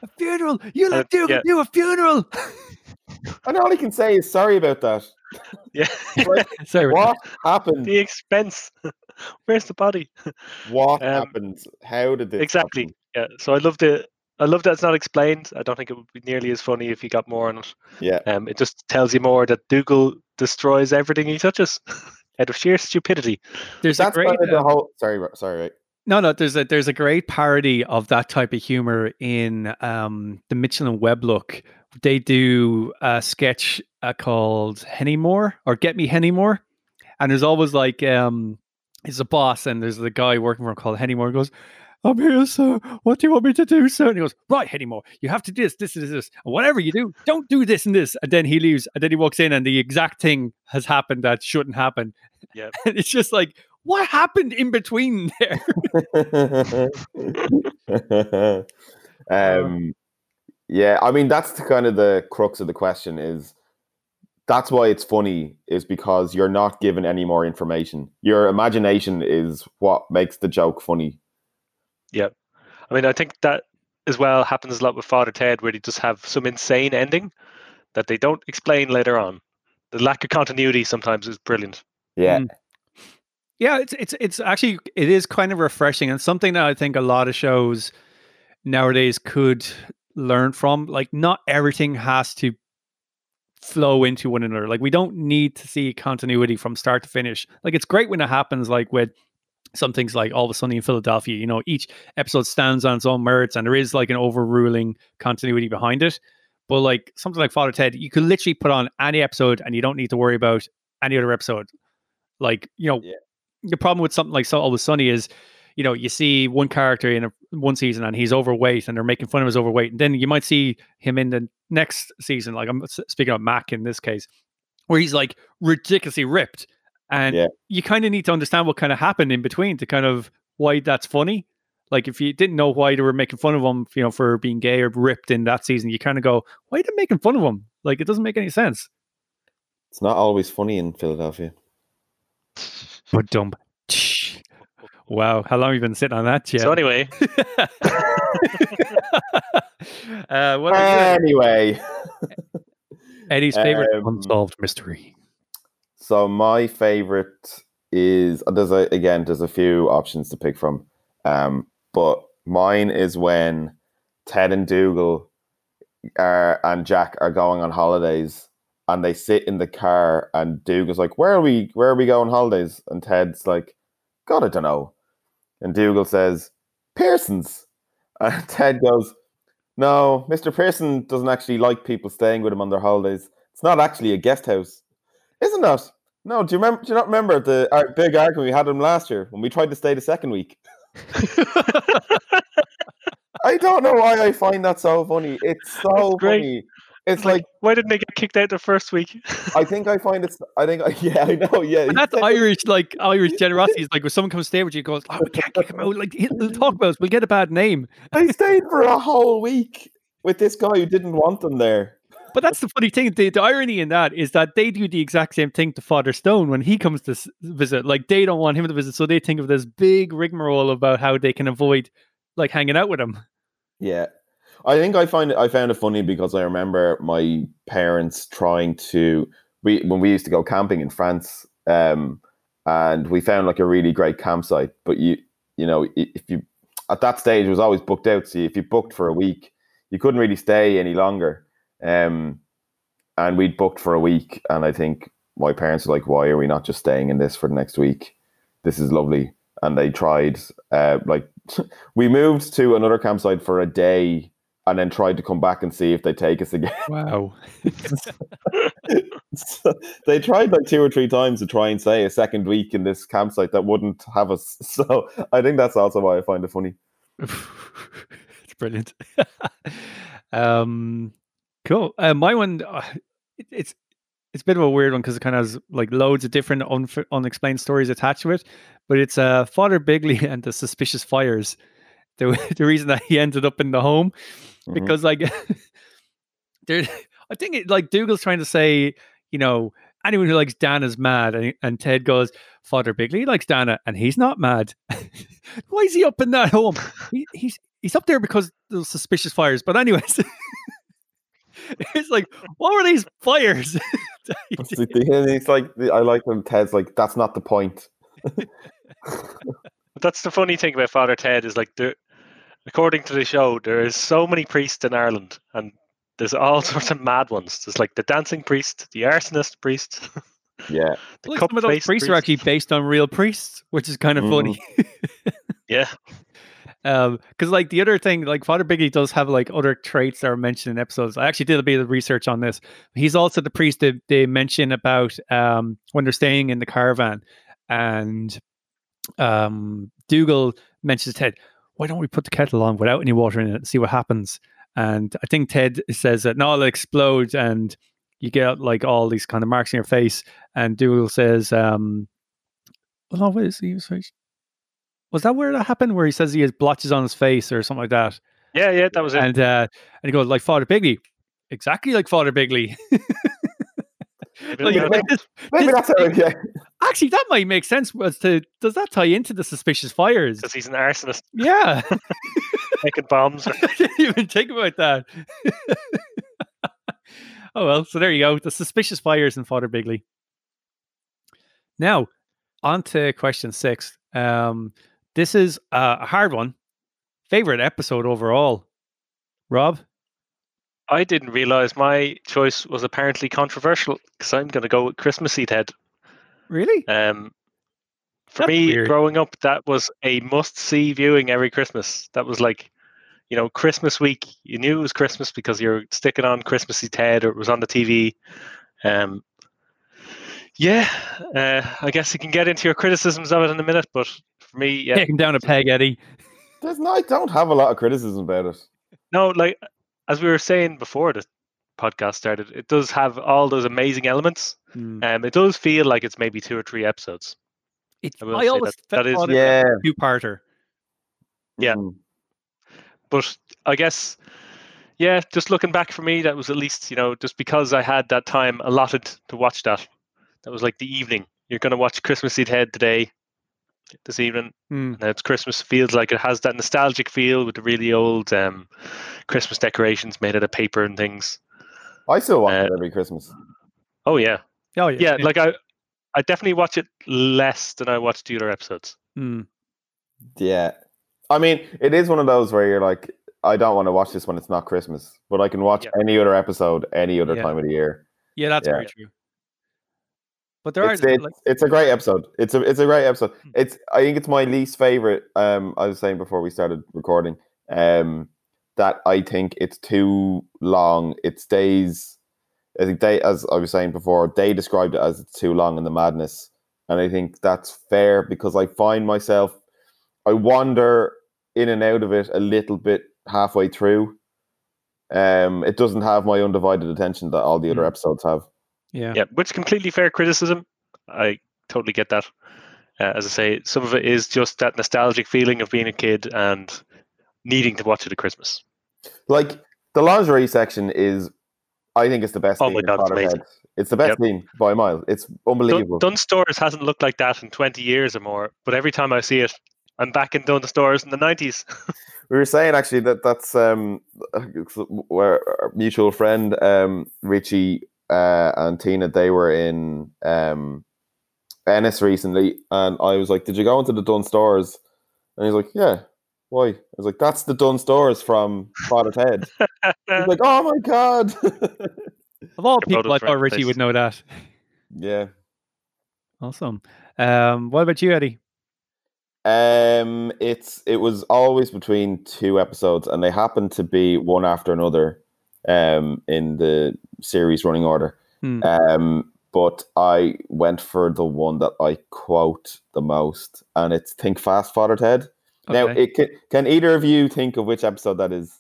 a funeral. You Uh, let Dougal yeah. do a funeral. and all he can say is sorry about that Yeah. Like, Sorry. what happened the expense. Where's the body? what Um, happened how did this exactly. happen? Yeah. So I love the I love that it's not explained. I don't think it would be nearly as funny if you got more on it. yeah Um, it just tells you more that Dougal destroys everything he touches out of sheer stupidity. There's a that's great. kind of the uh, whole sorry sorry right No, no. There's a there's a great parody of that type of humor in um, the Mitchell and Webb look. They do a sketch uh, called Hennimore or Get Me Hennimore, and there's always like um, he's a boss, and there's the guy working for him called Hennimore. He goes, "I'm here, sir. What do you want me to do, sir?" And he goes, "Right, Hennimore, you have to do this, this, this, this, and whatever you do, don't do this and this." And then he leaves, and then he walks in, and the exact thing has happened that shouldn't happen. Yeah. and it's just like, what happened in between there? um yeah i mean that's the kind of the crux of the question is that's why it's funny is because you're not given any more information your imagination is what makes the joke funny Yeah. I mean, I think that as well happens a lot with Father Ted, where they just have some insane ending that they don't explain later on. The lack of continuity sometimes is brilliant. yeah Mm. Yeah, it's it's it's actually it is kind of refreshing and something that I think a lot of shows nowadays could learn from. Like not everything has to flow into one another. Like we don't need to see continuity from start to finish. Like it's great when it happens like with some things like Always Sunny in Philadelphia, you know, each episode stands on its own merits and there is like an overruling continuity behind it. But like something like Father Ted, you could literally put on any episode and you don't need to worry about any other episode. Like, you know, Yeah. the problem with something like so Always Sunny is, you know, you see one character in a, one season and he's overweight and they're making fun of his overweight. And then you might see him in the next season, like I'm speaking of Mac in this case, where he's like ridiculously ripped. And Yeah. you kind of need to understand what kind of happened in between to kind of why that's funny. Like if you didn't know why they were making fun of him, you know, for being gay or ripped in that season, you kind of go, why are they making fun of him? Like it doesn't make any sense. It's not always funny in Philadelphia. But dumb. Wow, how long have you been sitting on that? Yeah. So anyway, uh, what Anyway, Eddie's favorite um, unsolved mystery? so my favorite is uh, there's a again there's a few options to pick from, um, but mine is when Ted and Dougal are, and Jack are going on holidays and they sit in the car and Dougal's like, "Where are we? Where are we going holidays?" And Ted's like, "God, I don't know." And Dougal says, "Pearson's," and Ted goes, "No, Mister Pearson doesn't actually like people staying with him on their holidays. It's not actually a guest house, isn't it?" No, do you remember? Do you not remember the uh, big argument we had him last year when we tried to stay the second week? I don't know why I find that so funny. It's so great. funny. It's like, like why didn't they get kicked out the first week? I think I find it's. I think yeah, I know. Yeah, And that's Irish, like Irish generosity. Is like when someone comes stay with you, goes, "Oh, we can't kick him out. Like he'll talk about us. We'll get a bad name." They stayed for a whole week with this guy who didn't want them there. But that's the funny thing. The, the irony in that is that they do the exact same thing to Father Stone when he comes to s- visit. Like they don't want him to visit, so they think of this big rigmarole about how they can avoid like hanging out with him. Yeah. I think I find it I found it funny because I remember my parents trying to we when we used to go camping in France, um, and we found like a really great campsite. But you you know, if you at that stage it was always booked out. So if you booked for a week, you couldn't really stay any longer. Um and we'd booked for a week and I think my parents were like, Why are we not just staying in this for the next week? This is lovely. And they tried uh like we moved to another campsite for a day and then tried to come back and see if they take us again. Wow. So they tried like two or three times to try and say a second week in this campsite that wouldn't have us. So I think that's also why I find it funny. it's brilliant. um, cool. Uh, my one, uh, it, it's it's a bit of a weird one because it kind of has like loads of different unf- unexplained stories attached to it. But it's uh, Father Bigley and the suspicious fires. The the reason that he ended up in the home Mhm. because like there, I think it like Dougal's trying to say, you know, anyone who likes Dana is mad, and, and Ted goes, Father Bigley likes Dana, and he's not mad. Why is he up in that home? He, he's he's up there because those suspicious fires. But anyways, it's like, what were these fires? It's, it's like I like when Ted's like, that's not the point. But that's the funny thing about Father Ted is like there, according to the show, there is so many priests in Ireland, and there's all sorts of mad ones. There's like the dancing priest, the arsonist priest, Yeah, the like some of those faced priests are actually based on real priests, which is kind of funny. Yeah, Um, because like the other thing, like Father Bigley does have like other traits that are mentioned in episodes. I actually did a bit of research on this. He's also the priest that they mention about um when they're staying in the caravan, and um Dougal mentions Ted. Why don't we put the kettle on without any water in it and see what happens? And I think Ted says that no, it'll explode and you get like all these kind of marks in your face. And Dougal says, um, well, no, what is he? Was that where that happened? Where he says he has blotches on his face or something like that? yeah, yeah. That was it. And uh, and he goes like Father Bigley, exactly like Father Bigley. Like, Yeah, this- maybe that's how. Yeah, actually, that might make sense. As to does that tie into the suspicious fires? because he's an arsonist Yeah, making bombs. Or, I didn't even think about that. oh well, so there you go. The suspicious fires in Father Bigley. Now, on to question six. Um, this is uh, a hard one. Favorite episode overall, Rob? I didn't realize my choice was apparently controversial because I'm going to go with Christmassy Ted. Really? Um, for That's me, weird. growing up, that was a must-see viewing every Christmas. That was like, you know, Christmas week. You knew it was Christmas because you're sticking on Christmassy Ted, or it was on the TV. Um, yeah, uh, I guess you can get into your criticisms of it in a minute, but for me, yeah, Taking down a peg, Eddie. there's no. I don't have a lot of criticism about it. no, like as we were saying before the podcast started, it does have all those amazing elements. Hmm. Um, it does feel like it's maybe two or three episodes. It's, I I always that- that is- thought it Yeah, two parter. Yeah. Mm. but I guess, yeah, just looking back for me, that was at least you know just because I had that time allotted to watch that. That was like the evening. You're gonna watch Christmassy Ted today, this evening. Now it's Christmas. Feels like it has that nostalgic feel with the really old um, Christmas decorations made out of paper and things. I still watch Uh, it every Christmas. Oh yeah, Oh yeah. yeah. Like I, I definitely watch it less than I watch the other episodes. Hmm. Yeah. I mean, it is one of those where you're like, I don't want to watch this when it's not Christmas, but I can watch Yeah. any other episode any other Yeah. time of the year. Yeah, that's Yeah. very true. But there It's, are it's, like, it's a great episode. It's a it's a great episode. Hmm. It's I think it's my least favorite. Um, I was saying before we started recording, um, that I think it's too long. It stays. I think they, as I was saying before, they described it as it's too long in the madness, and I think that's fair because I find myself, I wander in and out of it a little bit halfway through. Um, it doesn't have my undivided attention that all the other Hmm. episodes have. Yeah. Yeah, which completely fair criticism. I totally get that. Uh, as I say, some of it is just that nostalgic feeling of being a kid and needing to watch it at Christmas. Like the lingerie section is, I think it's the best. Oh my God, it's amazing. It's the best Yep. scene by a mile. It's unbelievable. Dun, Dunnes Stores hasn't looked like that in 20 years or more, but every time I see it, I'm back in Dunnes Stores in the 90s. we were saying actually that that's um where our mutual friend um Richie uh, and Tina they were in um Ennis recently, and I was like, "Did you go into the Dunnes Stores?" And he's like, "Yeah." Why? I was like, "That's the Dunnes Stores from Father Ted." He's like, "Oh my god!" Of all You're people, I both thought Richie place. would know that. yeah. Awesome. Um, what about you, Eddie? Um, it's it was always between two episodes, and they happened to be one after another, um, in the series running order. Hmm. Um, but I went for the one that I quote the most, and it's "Think Fast, Father Ted." Now, it can, can either of you think of which episode that is?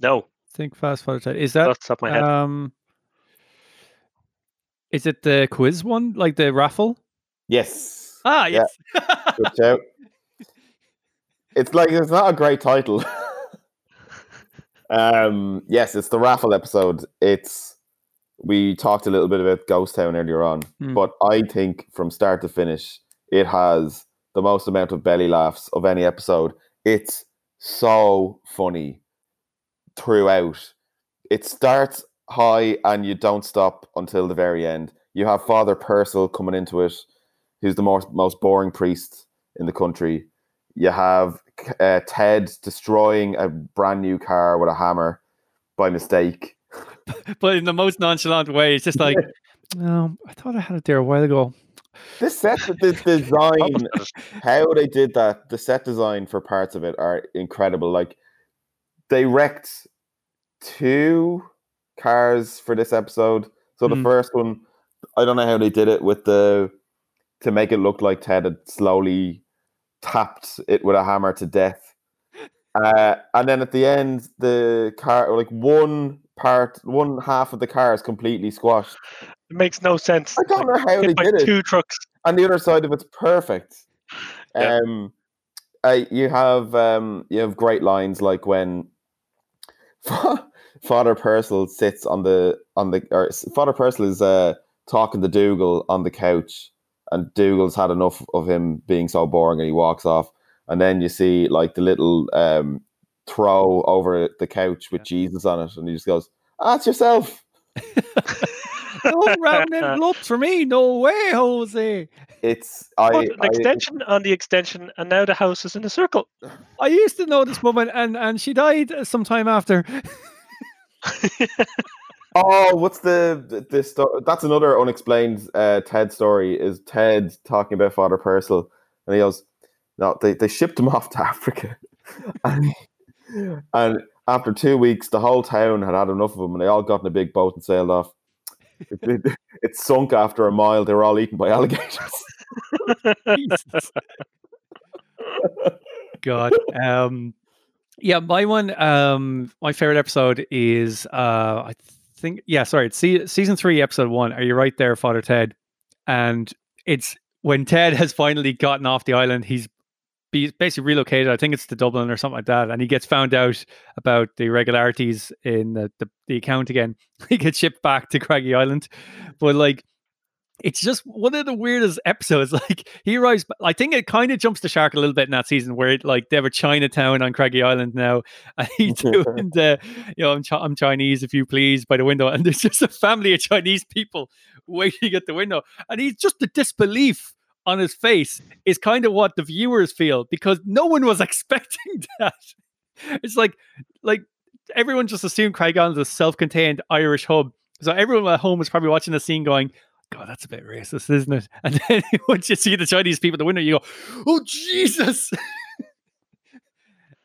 no, Think fast Father Ted. Is that off top my head. um? Is it the quiz one, like the raffle? Yes. Ah, Yeah. yes. Good shout. It's like it's not a great title. um, yes, it's the raffle episode. It's we talked a little bit about Ghost Town earlier on, Hmm. but I think from start to finish, it has the most amount of belly laughs of any episode. It's so funny throughout. It starts high and you don't stop until the very end. You have Father Purcell coming into it, who's the most most boring priest in the country. You have uh, Ted destroying a brand new car with a hammer by mistake. but in the most nonchalant way, it's just like, um, I thought I had it there a while ago. This set, this design, how they did that, the set design for parts of it are incredible. Like they wrecked two cars for this episode. So the Hmm. first one, I don't know how they did it with the to make it look like Ted had slowly tapped it with a hammer to death. Uh, and then at the end, the car, like one part, one half of the car is completely squashed. It makes no sense. I don't know how they did it two trucks. and the other side of it's perfect. Yeah. Um, uh, you have um, you have great lines like when Father Purcell sits on the on the or Father Purcell is uh, talking to Dougal on the couch, and Dougal's had enough of him being so boring, and he walks off. And then you see like the little um, throw over the couch with Jesus on it, and he just goes, "Ah, yourself." no rounded loops for me. No way, Jose. It's I, Put an I- extension on the extension, and now the house is in a circle. I used to know this woman, and and she died sometime after. Oh, what's the the That's another unexplained uh, Ted story. Is Ted talking about Father Purcell, and he goes, "No, they, they shipped him off to Africa, and, and after two weeks, the whole town had had enough of him, and they all got in a big boat and sailed off. It, it- it sunk after a mile. They were all eaten by alligators. God. Um yeah, my one um my favorite episode is uh I think yeah, sorry, it's se- season 3 episode 1. Are you right there, Father Ted? And it's when Ted has finally gotten off the island, he's basically relocated. I think it's to Dublin or something like that, and he gets found out about the irregularities in the the, the account again. He gets shipped back to Craggy Island, but like. It's just one of the weirdest episodes. Like he arrives, I think it kind of jumps the shark a little bit in that season, where it, like they have a Chinatown on Craggy Island now, and he's doing the, you know, I'm, Chi- I'm Chinese, if you please, by the window, and there's just a family of Chinese people waiting at the window, and he's just the disbelief on his face is kind of what the viewers feel because no one was expecting that. It's like like everyone just assumed Craggy Island's a self-contained Irish hub. So everyone at home was probably watching the scene going, God, that's a bit racist, isn't it? And then once you see the Chinese people at the window, you go, Oh Jesus.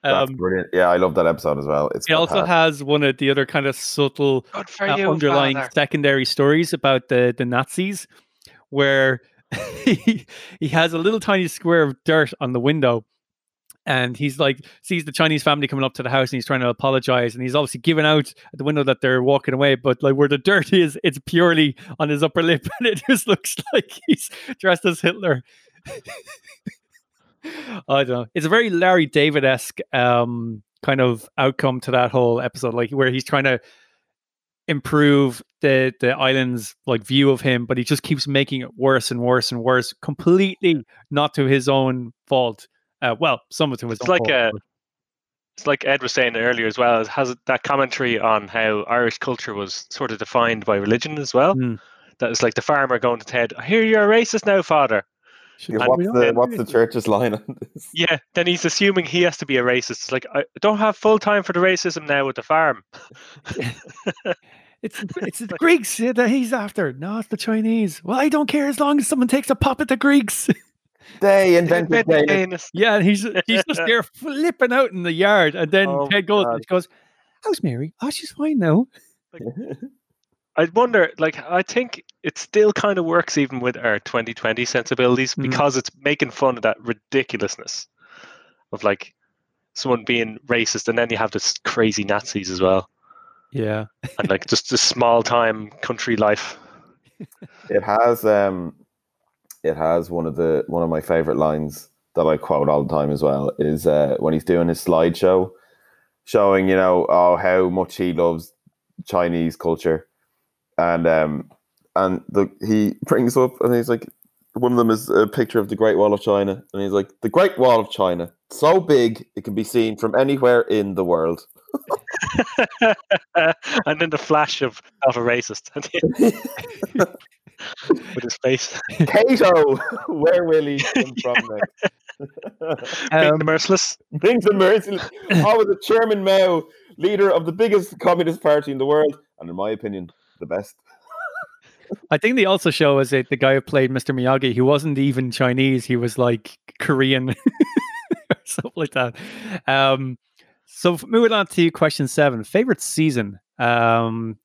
That's um, brilliant. Yeah, I love that episode as well. It's it also fantastic. has one of the other kind of subtle uh, you, underlying father. secondary stories about the the Nazis, where he he has a little tiny square of dirt on the window, and he's like sees the Chinese family coming up to the house, and he's trying to apologize, and he's obviously giving out at the window that they're walking away, but like where the dirt is, it's purely on his upper lip, and it just looks like he's dressed as Hitler. I don't know. It's a very Larry David esque um, kind of outcome to that whole episode, like where he's trying to improve the the island's like view of him, but he just keeps making it worse and worse and worse, completely not to his own fault. Uh, well, some of them to his It's like a- It's like Ed was saying earlier as well. It has that commentary on how Irish culture was sort of defined by religion as well. Mm. That is like the farmer going to Ted, I hear you're a racist now, father. Yeah, what's the don't- what's the church's line on this? Yeah, then he's assuming he has to be a racist. It's like, I don't have full time for the racism now with the farm. It's it's the Greeks that he's after. No, it's the Chinese. Well, I don't care as long as someone takes a pop at the Greeks. They invented Invented Danish. Danish. yeah, and he's he's just there flipping out in the yard, and then Oh Ted goes, and she goes, "How's Mary? Oh, she's fine now." I wonder, like, I think it still kind of works even with our 2020 sensibilities Mhm. because it's making fun of that ridiculousness of like someone being racist, and then you have this crazy Nazis as well, Yeah, and like just this small time country life. It has um it has one of the one of my favorite lines that I quote all the time as well is uh when he's doing his slideshow showing, you know, oh how much he loves Chinese culture. And um and the he brings up and he's like one of them is a picture of the Great Wall of China and he's like the Great Wall of China so big it can be seen from anywhere in the world. and then the flash of, of a racist at the end with his face. Cato, where will he come from next? Being Um, the merciless. Brings the merciless. I was a Chairman Mao, leader of the biggest communist party in the world, and in my opinion, the best. I think they also show us it the guy who played Mr. Miyagi. He wasn't even Chinese; he was like Korean or something like that. Um, so moving on to question seven, favorite season. Um,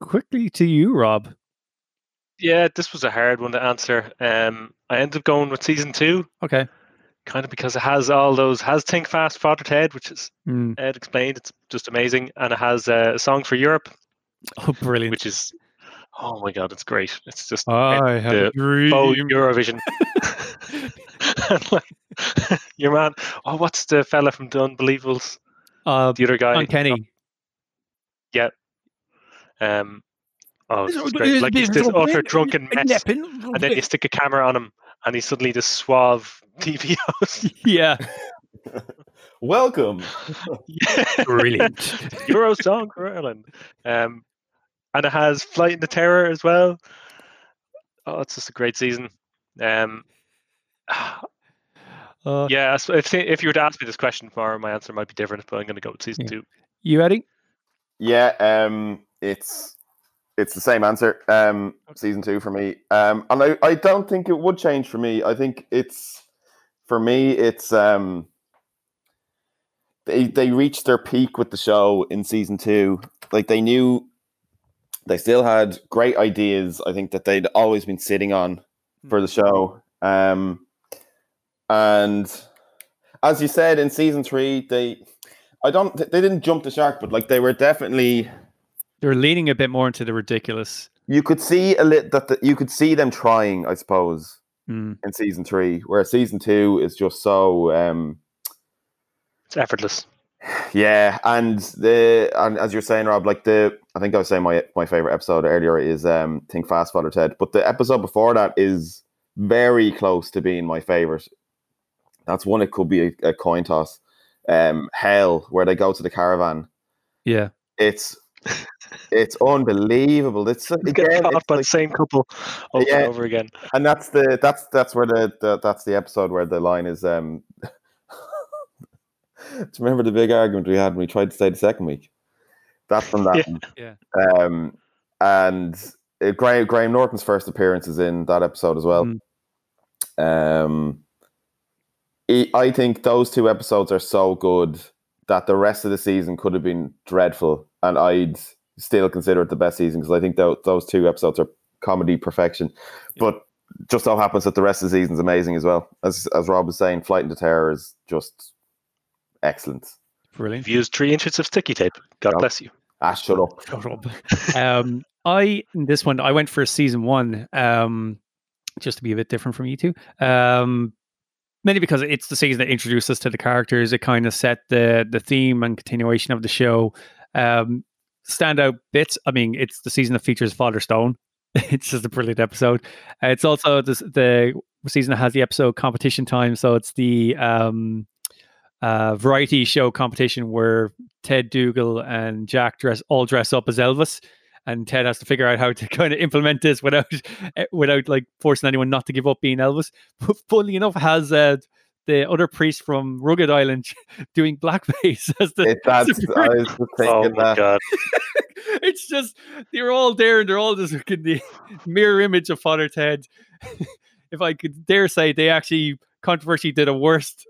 quickly to you, Rob. Yeah, this was a hard one to answer. Um, I ended up going with season two, Okay. kind of because it has all those has Think Fast, Father Ted, which is Mm. Ed explained. It's just amazing, and it has uh, a song for Europe, Oh, brilliant! which is oh my god, it's great. It's just I have the Eurovision. Like, your man. Oh, what's the fella from The Unbelievables? uh, The other guy. Kenny. Yeah. Um, oh, it's just great. Like he's this utter drunken mess, and then you stick a camera on him, and he's suddenly this suave TV host. yeah, Welcome. brilliant. Euro song for Ireland. Um, and it has Flight into Terror as well. Oh, it's just a great season. Um, Uh, yeah, so if if you were to ask me this question tomorrow, my answer might be different, but I'm going to go with season Yeah. two. You ready? Yeah, um, it's it's the same answer. Um, season two for me. Um, and I, I don't think it would change for me. I think it's for me. It's um, they they reached their peak with the show in season two. Like they knew they still had great ideas. I think that they'd always been sitting on for the show. Um, and as you said in season three, they I don't they didn't jump the shark, but like they were definitely They're leaning a bit more into the ridiculous. you could see a lit that the, you could see them trying, I suppose. Mm. in season three, where season two is just so um, It's effortless. yeah, and the and as you're saying, Rob, like the I think I was saying my my favorite episode earlier is um Think Fast Father Ted, but the episode before that is very close to being my favorite. That's one. It could be a, a coin toss. Um, Hell, where they go to the caravan. Yeah. It's it's unbelievable. It's It's getting again, caught it's by like- the same couple over Yeah. and over again. and that's the that's that's where the, the that's the episode where the line is um do you remember the big argument we had when we tried to stay the second week that's from that Yeah. one. Yeah. um and uh, graham, graham norton's first appearance is in that episode as well Mm. um I- i think those two episodes are so good that the rest of the season could have been dreadful and i'd still consider it the best season because i think tho- those two episodes are comedy perfection but just so happens that the rest of the season's amazing as well. As as Rob was saying, Flight into Terror is just excellent. Brilliant. You've used three inches of sticky tape. God Yeah. bless you. Ah, shut up. Shut up. um, I in this one I went for a season one, um, just to be a bit different from you two. Um, mainly because it's the season that introduced us to the characters. It kind of set the the theme and continuation of the show. Um, standout bits. I mean, it's the season that features Father Stone. it's just a brilliant episode. Uh, it's also this, the season that has the episode competition time. So it's the um, uh, variety show competition where Ted Dougal and Jack dress all dress up as Elvis, and Ted has to figure out how to kind of implement this without eh, without like forcing anyone not to give up being Elvis. But funnily enough, has uh, the other priest from Rugged Island doing blackface as the. It, that's as the I was just Oh thinking my that. god. it's just they're all there and they're all just looking the mirror image of Father Ted. if I could dare say, they actually controversy did a worst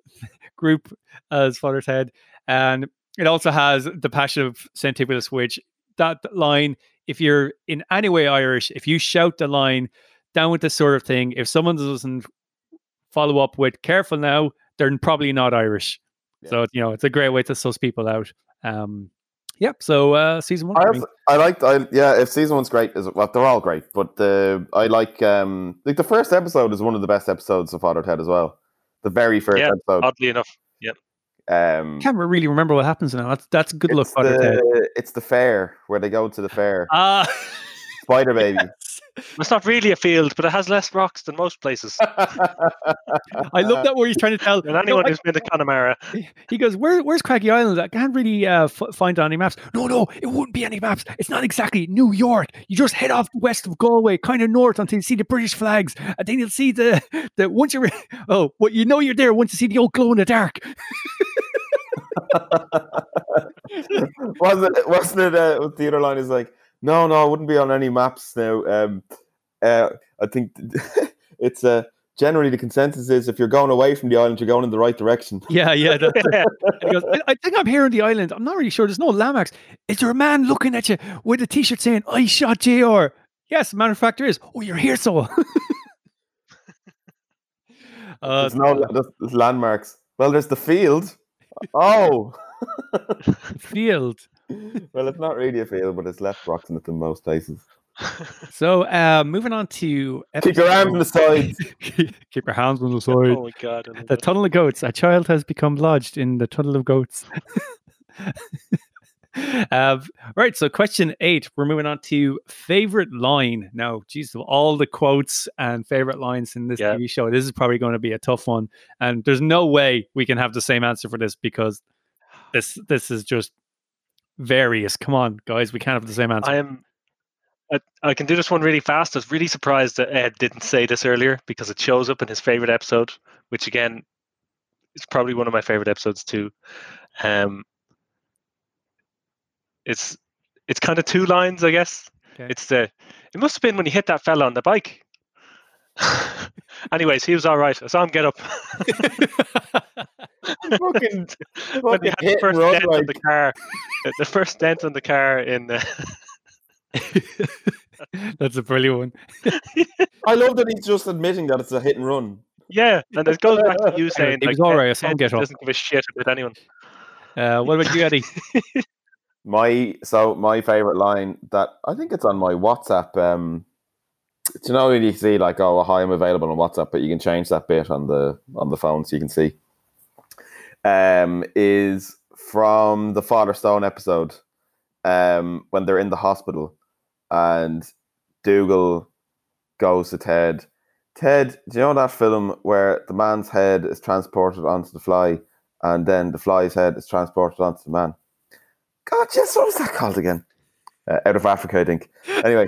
group as Father Ted, and it also has the Passion of Saint Tibulus, which that line. If you're in any way Irish, if you shout the line down with this sort of thing, if someone doesn't follow up with "careful now," they're probably not Irish. So you know, it's a great way to suss people out. Um, yep. So uh, season one. I, for me. also, I liked, I yeah. If season one's great, is well, they're all great, but the I like um like the first episode is one of the best episodes of Father Ted as well. The very first Yeah, episode. Oddly enough. Yeah. Um, can't really remember what happens now. That's that's good luck, it's Father Ted. the, it's the fair where they go to the fair. Ah, Spider Baby. It's not really a field, but it has less rocks than most places. I love that where he's trying to tell. And you know, anyone I- who's been to Connemara, he goes, "Where, where's Craggy Island? I can't really uh, f- find on any maps." No, no, it wouldn't be any maps. It's not exactly New York. You just head off west of Galway, kind of north, until you see the British flags, and then you'll see the the once you're oh, well, you know you're there once you see the old glow in the dark. wasn't it? Wasn't it? Uh, the other line is like, no, no, it wouldn't be on any maps now. Um, uh, I think it's uh, generally the consensus is if you're going away from the island, you're going in the right direction. Yeah, yeah. that's it. And he goes, I, I think I'm here on the island. I'm not really sure. There's no landmarks. Is there a man looking at you with a t-shirt saying, I shot JR? Yes, matter of fact, there is. Oh, you're here, so. uh, There's no there's, there's landmarks. Well, there's the field. Oh, field. well, it's not really a field, but it's less rocks in it than most places. So, uh, moving on to. Keep your arms on the sides. Keep your hands on the side. oh my god. The it. tunnel of goats. A child has become lodged in the tunnel of goats. uh, right. So, question eight. We're moving on to favorite line. Now, geez, of all the quotes and favorite lines in this Yeah. TV show, this is probably going to be a tough one. And there's no way we can have the same answer for this because this this is just various. Come on, guys, we can't have the same answer. I am. I, I can do this one really fast. I was really surprised that Ed didn't say this earlier because it shows up in his favorite episode, which again is probably one of my favorite episodes too. Um, it's it's kind of two lines, I guess. Okay. It's the it must have been when he hit that fella on the bike. Anyways, he was all right. I saw him get up fucking, when he had the hit and first dent on like. the car. the- The first dent on the car in the That's a brilliant one. I love that he's just admitting that it's a hit and run. Yeah, and it goes back to you saying He was like, all Ed- right, I saw him get up. doesn't give a shit about anyone. Uh, what about you, Eddie? My so my favorite line that I think it's on my WhatsApp um You know you see like, oh, hi, I'm available on WhatsApp, but you can change that bit on the on the phone so you can see. Um, is from the Father Stone episode, um, when they're in the hospital, and Dougal goes to Ted. Ted, do you know that film where the man's head is transported onto the fly, and then the fly's head is transported onto the man? God, yes, what was that called again? Uh, out of Africa, I think. Anyway.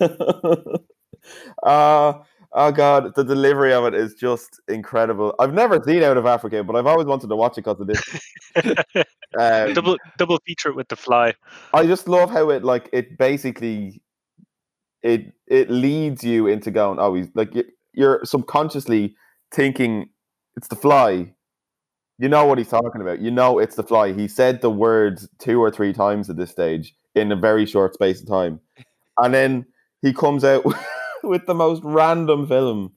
uh, oh god, the delivery of it is just incredible. I've never seen Out of Africa, but I've always wanted to watch it because of this. Um, double double feature with the fly. I just love how it like it basically it it leads you into going. Oh, he's like you're subconsciously thinking it's the fly. You know what he's talking about. You know it's the fly. He said the words two or three times at this stage in a very short space of time, and then he comes out with the most random film.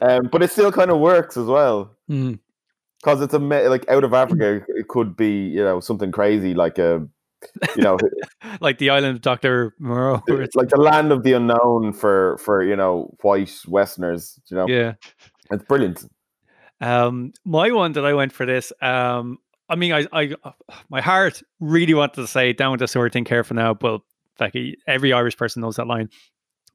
Um, but it still kind of works as well mm, because it's a like out of Africa. It could be you know something crazy like a you know like the island of Doctor Moreau. it's like the land of the unknown for for you know white Westerners. You know, yeah. it's brilliant. Um, my one that I went for this. Um, I mean, I, I, my heart really wanted to say down with the sword thing careful now, but like every Irish person knows that line.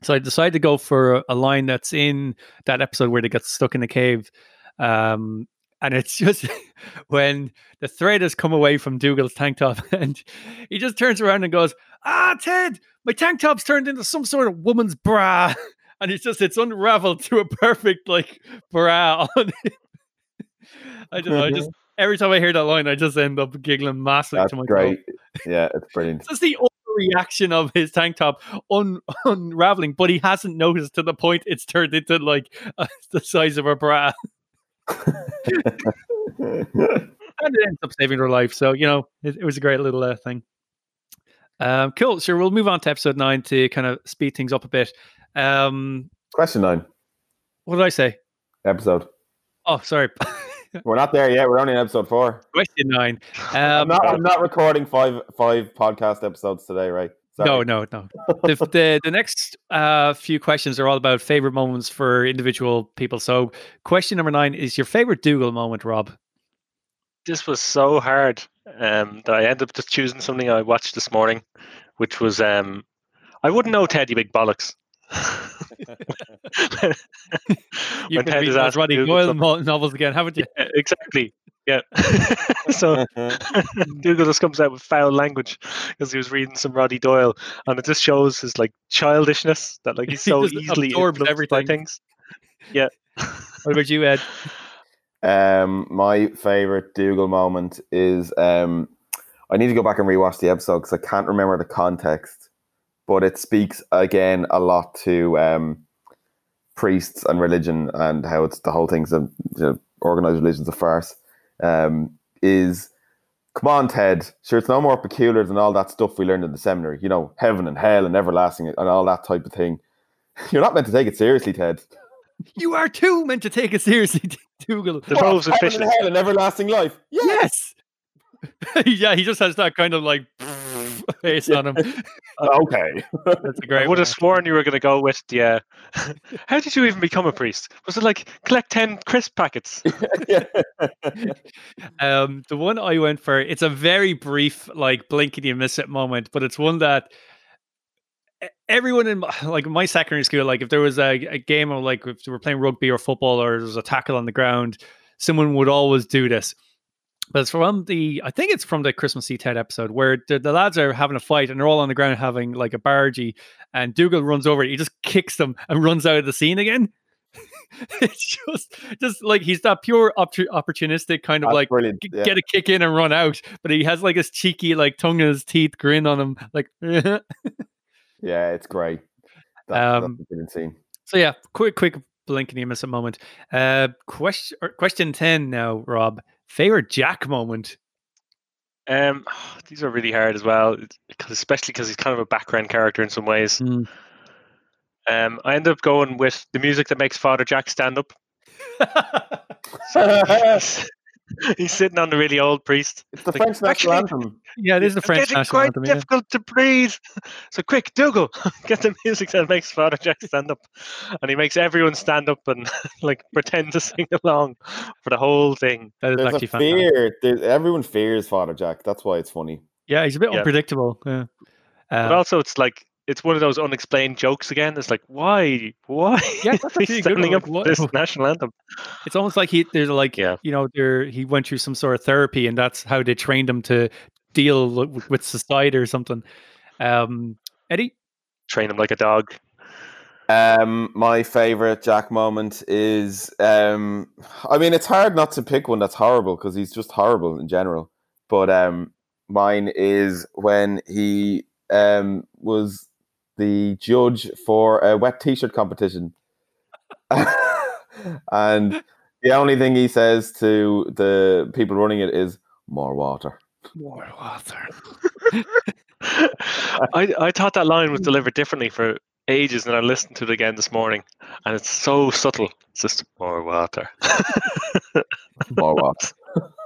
So I decided to go for a line that's in that episode where they get stuck in the cave. Um, and it's just when the thread has come away from Dougal's tank top and he just turns around and goes, Ah, Ted, my tank top's turned into some sort of woman's bra. And it's just, it's unraveled to a perfect like bra on. I don't know. I just, every time I hear that line, I just end up giggling massively That's to myself. great. Yeah, it's brilliant. It's just the overreaction of his tank top un- unraveling, but he hasn't noticed to the point it's turned into like uh, the size of a bra, and it ends up saving her life. So you know, it, it was a great little uh, thing. Um, cool. So we'll move on to episode nine to kind of speed things up a bit. Um, Question nine what did I say? episode. Oh, sorry. We're not there yet. We're only in episode four. Question nine. I'm Um, not. I'm not recording five five podcast episodes today, right? No, no, no. the, the the next uh, few questions are all about favorite moments for individual people. So, question number nine is your favorite Dougal moment, Rob. This was so hard um, that I ended up just choosing something I watched this morning, which was um, I wouldn't know Teddy big bollocks. You've been When Ted reading is those asking Roddy Dougal Doyle something. novels again, haven't you? Yeah, exactly. Yeah. so Dougal just comes out with foul language because he was reading some Roddy Doyle, and it just shows his like childishness that like he's so just easily absorbs influenced by everything. things. Yeah. What about you, Ed? Um, my favorite Dougal moment is um, I need to go back and rewatch the episode because I can't remember the context, but it speaks again a lot to um, priests and religion and how it's the whole thing's a you know, organized religion's a farce. Um, is come on, Ted. Sure, it's no more peculiar than all that stuff we learned in the seminary. You know, heaven and hell and everlasting and all that type of thing. You're not meant to take it seriously, Ted. You are too meant to take it seriously, Dougal. The Groves of heaven and hell and everlasting life. Yeah. Yes. yeah, he just has that kind of like face on him. Okay. That's a great. I would one. have sworn you were going to go with the. Uh, how did you even become a priest? Was it like collect ten crisp packets? Um, the one I went for, it's a very brief, like blink and you miss it moment, but it's one that everyone in my- like my secondary school, like if there was a, a game of like if they were playing rugby or football or there was a tackle on the ground, someone would always do this. But it's from the, I think it's from the Christmassy Ted episode where the, the lads are having a fight and they're all on the ground having like a bargee, and Dougal runs over, he just kicks them and runs out of the scene again. it's just, just like he's that pure opportu- opportunistic kind of That's like Yeah. get a kick in and run out, but he has like his cheeky, like tongue in his teeth grin on him, like. yeah, it's great. That, Um, that's scene. so yeah, quick, quick blink and you miss a moment. Uh, question, or question ten now, Rob. Favorite Jack moment? Um, these are really hard as well, 'cause- especially because he's kind of a background character in some ways. Hmm. Um, I end up going with the music that makes Father Jack stand up. So, He's sitting on the really old priest. It's the Like, French national anthem. Yeah, it is the It's French getting national quite anthem. yeah. difficult to breathe. So quick, Dougal, get the music that makes Father Jack stand up, and he makes everyone stand up and like pretend to sing along for the whole thing. That is There's actually a fear. There's, everyone fears Father Jack. That's why it's funny. Yeah, he's a bit Yeah. unpredictable. Yeah. But Um, also, it's like it's one of those unexplained jokes again. It's like, why, why Yeah, is that's he actually good standing one, up like, this national anthem? it's almost like he there's like Yeah. you know there he went through some sort of therapy and that's how they trained him to deal with, with society or something. Um, Eddie, Train him like a dog. Um, my favorite Jack moment is, um, I mean, it's hard not to pick one that's horrible because he's just horrible in general. But um, mine is when he um was the judge for a wet t-shirt competition, and the only thing he says to the people running it is more water. more water. I I thought that line was delivered differently for ages, and I listened to it again this morning, and it's so subtle. It's just more water. More water.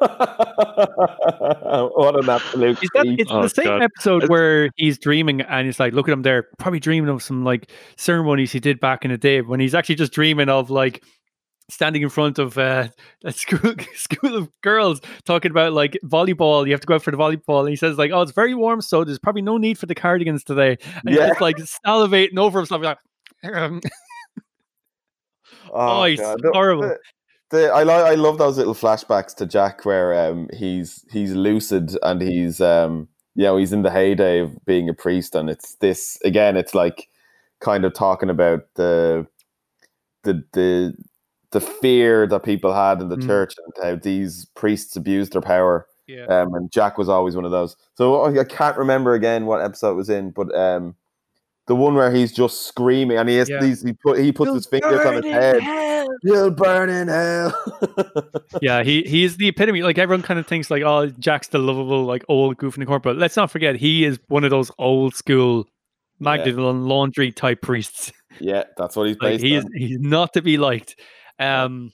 what an absolute! Is that it's Oh, the same God. episode where he's dreaming and it's like, look at him there, probably dreaming of some like ceremonies he did back in the day when he's actually just dreaming of like standing in front of uh, a school school of girls talking about like volleyball. You have to go out for the volleyball, and he says like, "Oh, it's very warm, so there's probably no need for the cardigans today." And Yeah. he's like salivating over himself, like, um, Oh, he's God. The- horrible. The, I like. I love those little flashbacks to Jack where um, he's he's lucid and he's um, you know he's in the heyday of being a priest, and it's this again. It's like kind of talking about the the the the fear that people had in the Mm. church and how these priests abused their power. yeah. Um, and Jack was always one of those. So I I can't remember again what episode it was in, but um, the one where he's just screaming and he has Yeah. these he put he puts his fingers on his head. You'll burn in hell. yeah, he he's the epitome. Like everyone kind of thinks like, oh, Jack's the lovable, like old goof in the corner. But let's not forget, he is one of those old school Magdalene laundry type priests. yeah, that's what he's like based he is, he's not to be liked. Um,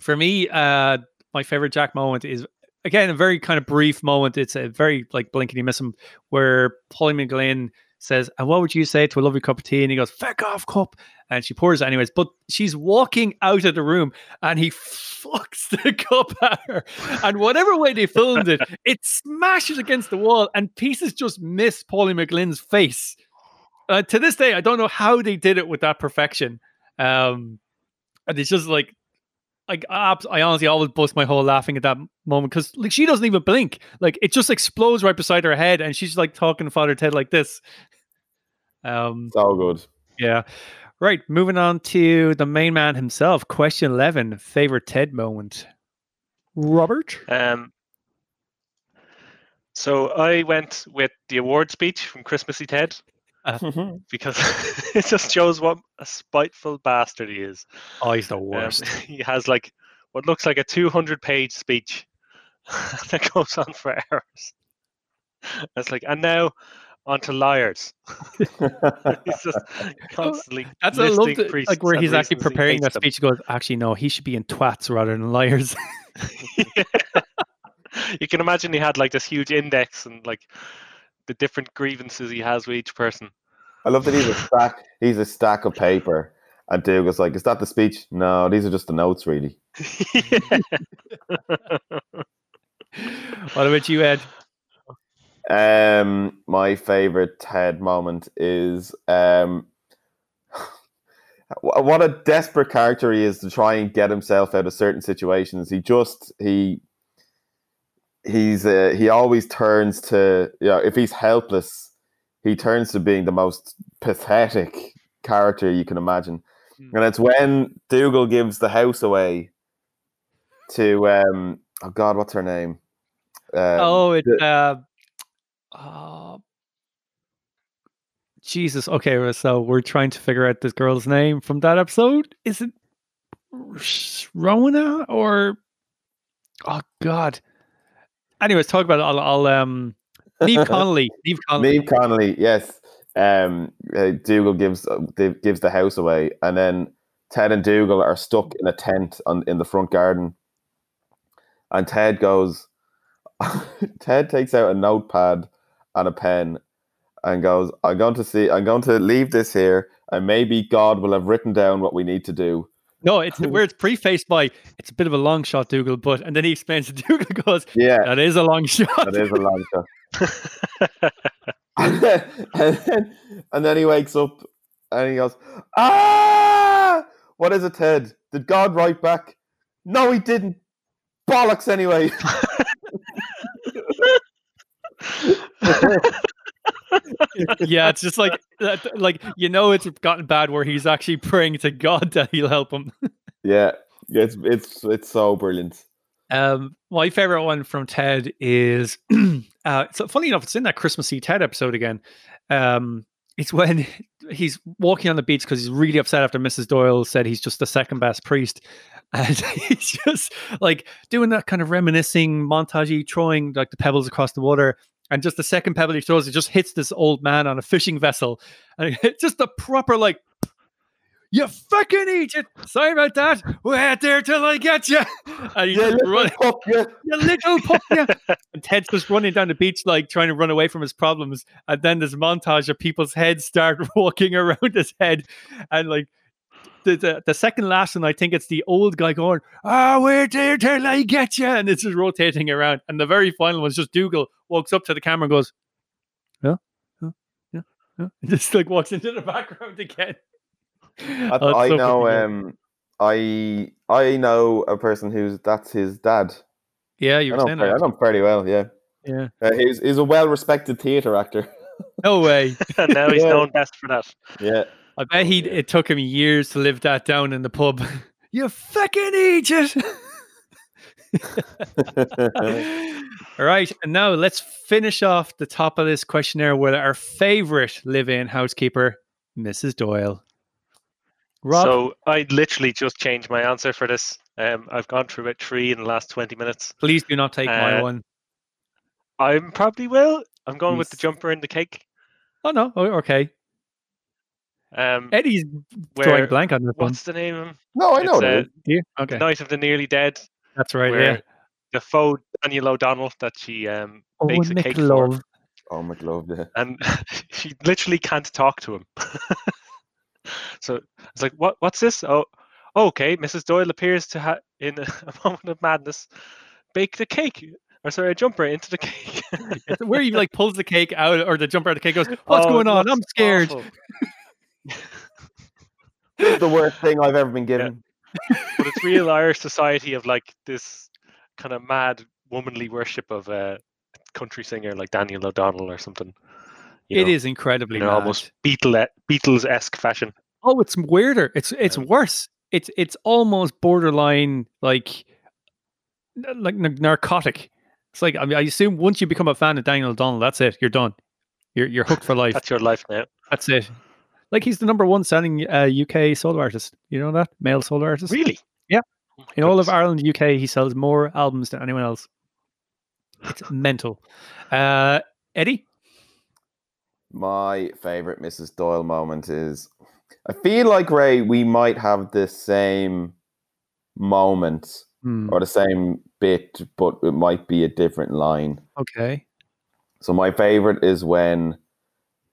for me, uh, my favorite Jack moment is again a very kind of brief moment. It's a very like blink and you miss him, where Pauline McLynn says, "And what would you say to a lovely cup of tea?" And he goes, "Feck off, cup." And she pours it anyways, but she's walking out of the room and he fucks the cup at her. And whatever way they filmed it, it smashes against the wall and pieces just miss Pauline McLynn's face. Uh, to this day, I don't know how they did it with that perfection. Um, and it's just like, like I, honestly always bust my whole laughing at that moment because like she doesn't even blink. Like it just explodes right beside her head, and she's like talking to Father Ted like this. Um, So good. yeah. Right. Moving on to the main man himself. Question 11. Favorite Ted moment? Robert? Um, so I went with the award speech from Christmassy Ted because it just shows what a spiteful bastard he is. Oh, he's the Um, worst. he has like what looks like a 200 page speech that goes on for hours. It's like, and now on to liars. he's just constantly. That's I love listing like where he's actually reasons he preparing hates that speech. He goes, actually, no, he should be in twats rather than liars. you can imagine he had like this huge index and like the different grievances he has with each person. I love that he's a stack. He's a stack of paper, and Dougal's like, "Is that the speech? No, these are just the notes, really." what about you, Ed? Um, my favorite Ted moment is um, what a desperate character he is to try and get himself out of certain situations. He just he he's uh, he always turns to you know if he's helpless, he turns to being the most pathetic character you can imagine. Mm. And it's when Dougal gives the house away to um oh god, what's her name? Um, oh, it's uh, uh, Jesus. Okay, so we're trying to figure out this girl's name from that episode. Is it Rona or? Oh God. Anyways, talk about it. I'll, I'll um, Niamh Connolly. Niamh Connolly. Niamh Connolly, yes. Um, uh, Dougal gives uh, gives the house away, and then Ted and Dougal are stuck in a tent on in the front garden, and Ted goes. Ted takes out a notepad and a pen and goes, "I'm going to see. I'm going to leave this here, and maybe God will have written down what we need to do." No, it's where it's prefaced by it's a bit of a long shot, Dougal, but and then he explains to Dougal goes, Yeah, That is a long shot. that is a long shot. and, then, and, then, and then he wakes up and he goes, Ah! What is it, Ted? Did God write back? No, he didn't. Bollocks, anyway. yeah, it's just like like you know it's gotten bad where he's actually praying to God that he'll help him. yeah, it's it's it's so brilliant. Um, my favorite one from Ted is uh, so funny enough, it's in that Christmassy Ted episode again. Um, it's when he's walking on the beach because he's really upset after Mrs. Doyle said he's just the second best priest, and he's just like doing that kind of reminiscing montagey, throwing like the pebbles across the water. And just the second pebble he throws, it just hits this old man on a fishing vessel, and it's just a proper like you fucking Egypt. Sorry about that. Wait there till I get you. And he's Yeah, just little running, pup, yeah. you little pup. yeah. and Ted's just running down the beach, like trying to run away from his problems. And then this montage of people's heads start walking around his head. And like the, the, the second last one, I think it's the old guy going, Ah, wait there till I get you. And it's just rotating around. And the very final one's just Dougal walks up to the camera and goes, Yeah, yeah, yeah, yeah. And just like walks into the background again. I, Oh, I so know. Um, I I know a person who's that's his dad. yeah, you I were know, saying fairly, I know him fairly well. Yeah, Yeah. uh, he's he's a well-respected theatre actor. No way. and now he's Yeah. known best for that. yeah, I bet he it took him years to live that down in the pub. you fucking idiot. All right, and now let's finish off the top of this questionnaire with our favorite live-in housekeeper, Mrs. Doyle. Rob, So I literally just changed my answer for this. Um, I've gone through about three in the last 20 minutes. please do not take my uh, one. I'm probably will. I'm going with the jumper and the cake. Oh no, oh, okay. Um, Eddie's drawing blank on this one. what's the name of no, I know It's, it uh, is. Do? The Okay, Night of the Nearly Dead. that's right. Yeah. the faux Daniel O'Donnell that she um, Oh, bakes a Nick cake for, Love. Oh my glove, yeah. and she literally can't talk to him. so it's like, what? What's this? Oh, okay. Mrs. Doyle appears to have, in a, a moment of madness, bake the cake, or sorry, a jumper into the cake. Where he like pulls the cake out, or the jumper out of the cake goes, "What's Oh, going on? I'm scared." Awful. This is the worst thing I've ever been given. but it's real Irish society of like this kind of mad womanly worship of a country singer like Daniel O'Donnell or something. It know, is incredibly in mad. almost Beatle Beatles esque fashion. Oh, it's weirder. It's it's Um, worse. It's it's almost borderline like like n- narcotic. It's like I mean, I assume once you become a fan of Daniel O'Donnell, that's it. You're done. You're you're hooked for life. That's your life now. That's it. Like he's the number one selling uh, UK solo artist. You know that male solo artist. Really? Yeah. Oh In all of. Ireland, UK, he sells more albums than anyone else. It's mental. Uh, Eddie, My favorite Mrs. Doyle moment is I feel like Ray, we might have the same moment Hmm, or the same bit, but it might be a different line. okay. So my favorite is when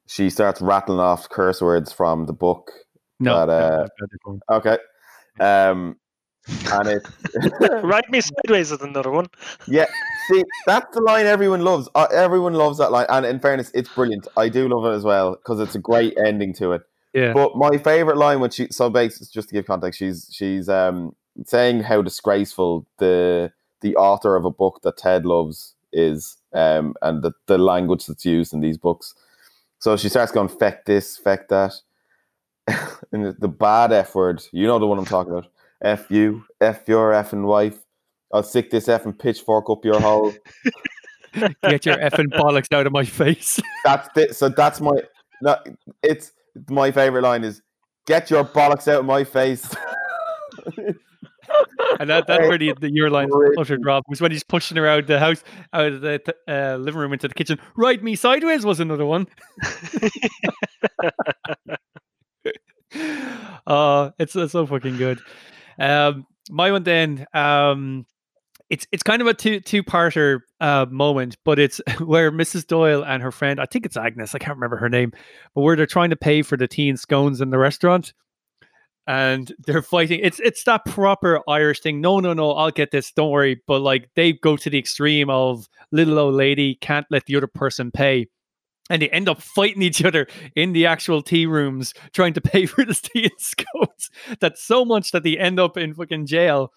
she starts rattling off curse words from the book. No, But, no, uh, I've got it going. Okay. Um and it Ride Me Sideways is another one. Yeah, see, that's the line everyone loves. Uh, everyone loves that line, and in fairness, it's brilliant. I do love it as well because it's a great ending to it. yeah. But my favorite line when she so basically just to give context, she's she's um saying how disgraceful the the author of a book that Ted loves is, um, and the the language that's used in these books. So she starts going feck this, feck that, and the- the bad f word. You know the one I'm talking about. F you, f your effing wife. I'll stick this effing pitchfork up your hole. Get your effing bollocks out of my face. That's it. So that's my. No, it's my favorite line is "Get your bollocks out of my face." And that, that's where the, the your line uttered Rob was when he's pushing around the house out of the uh, living room into the kitchen. Ride me sideways was another one. uh it's, it's so fucking good. Um, my one then, um, it's it's kind of a two two parter uh, moment, but it's where Mrs. Doyle and her friend, I think it's Agnes, I can't remember her name, but where they're trying to pay for the tea and scones in the restaurant, and they're fighting. It's it's that proper Irish thing. No, no, no, I'll get this. Don't worry. But like they go to the extreme of little old lady can't let the other person pay. And they end up fighting each other in the actual tea rooms, trying to pay for the tea and scones. That's so much that they end up in fucking jail.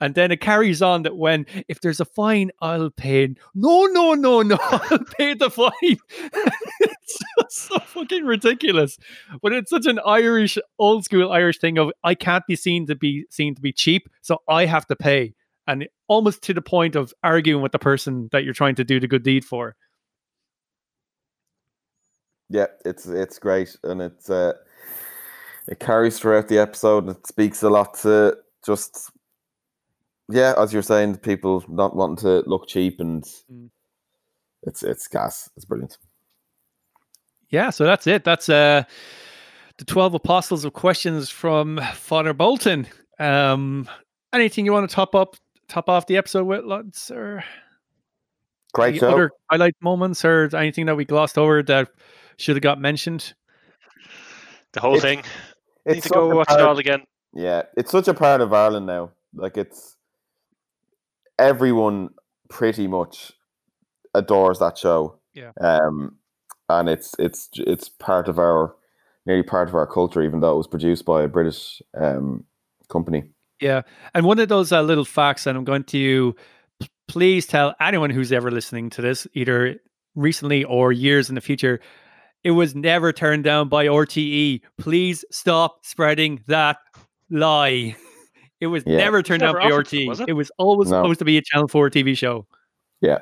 And then it carries on that when if there's a fine, I'll pay. No, no, no, no, I'll pay the fine. it's so fucking ridiculous. But it's such an Irish, old school Irish thing of I can't be seen to be seen to be cheap, so I have to pay. And almost to the point of arguing with the person that you're trying to do the good deed for. Yeah, it's it's great, and it's uh, it carries throughout the episode, and it speaks a lot to just yeah, as you're saying, people not wanting to look cheap, and Mm. it's it's gas. It's brilliant. Yeah, so that's it. That's uh the 12 apostles of questions from Father Bolton. Um anything you want to top up top off the episode with lads or Great any show. other highlight moments or anything that we glossed over that should have got mentioned? The whole It's- thing. Need to go such a watch it all again. Yeah, it's such a part of Ireland now. Like it's everyone pretty much adores that show. Yeah. Um, and it's it's it's part of our nearly part of our culture, even though it was produced by a British um company. Yeah. And one of those uh, little facts that I'm going to p- please tell anyone who's ever listening to this, either recently or years in the future, it was never turned down by RTE. Please stop spreading that lie. It was Yeah. never turned down by RTE. it? it? was always No. supposed to be a Channel 4 TV show. Yeah.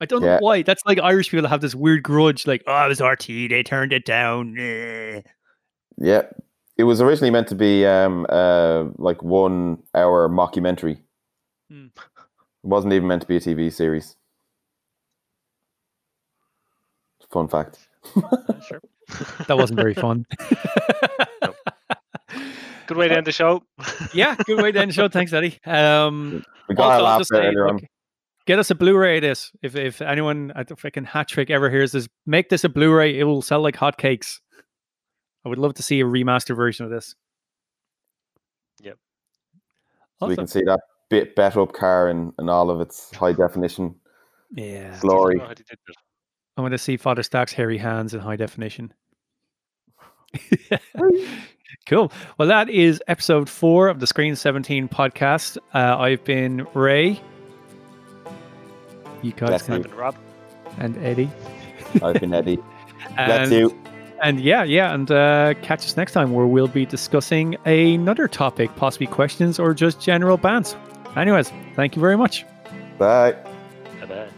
I don't Yeah. know why. That's like Irish people have this weird grudge, like, oh, it was RT, they turned it down. Eh. Yeah. It was originally meant to be um uh like one hour mockumentary. Hmm. It wasn't even meant to be a TV series. Fun fact. Sure. That wasn't very fun. Good way to end the show. yeah, good way to end the show. Thanks, Eddie. Um, We got also, a I'll laugh there say, earlier on. look, get us a Blu-ray of this. If if anyone at the freaking hat trick ever hears this, make this a Blu-ray. It will sell like hotcakes. I would love to see a remastered version of this. Yep. So we Awesome. can see that bit bet up car and, and all of its high definition Yeah, glory. I don't know how they did that. I want to see Father Stack's hairy hands in high definition. cool. Well, that is episode four of the Screen 17 podcast. Uh, I've been Ray. You guys Bless can, you. I've been Rob. and Eddie. I've been Eddie. And- Bless you. And yeah, yeah, and uh, catch us next time where we'll be discussing another topic, possibly questions or just general bants. Anyways, thank you very much. Bye. Bye-bye.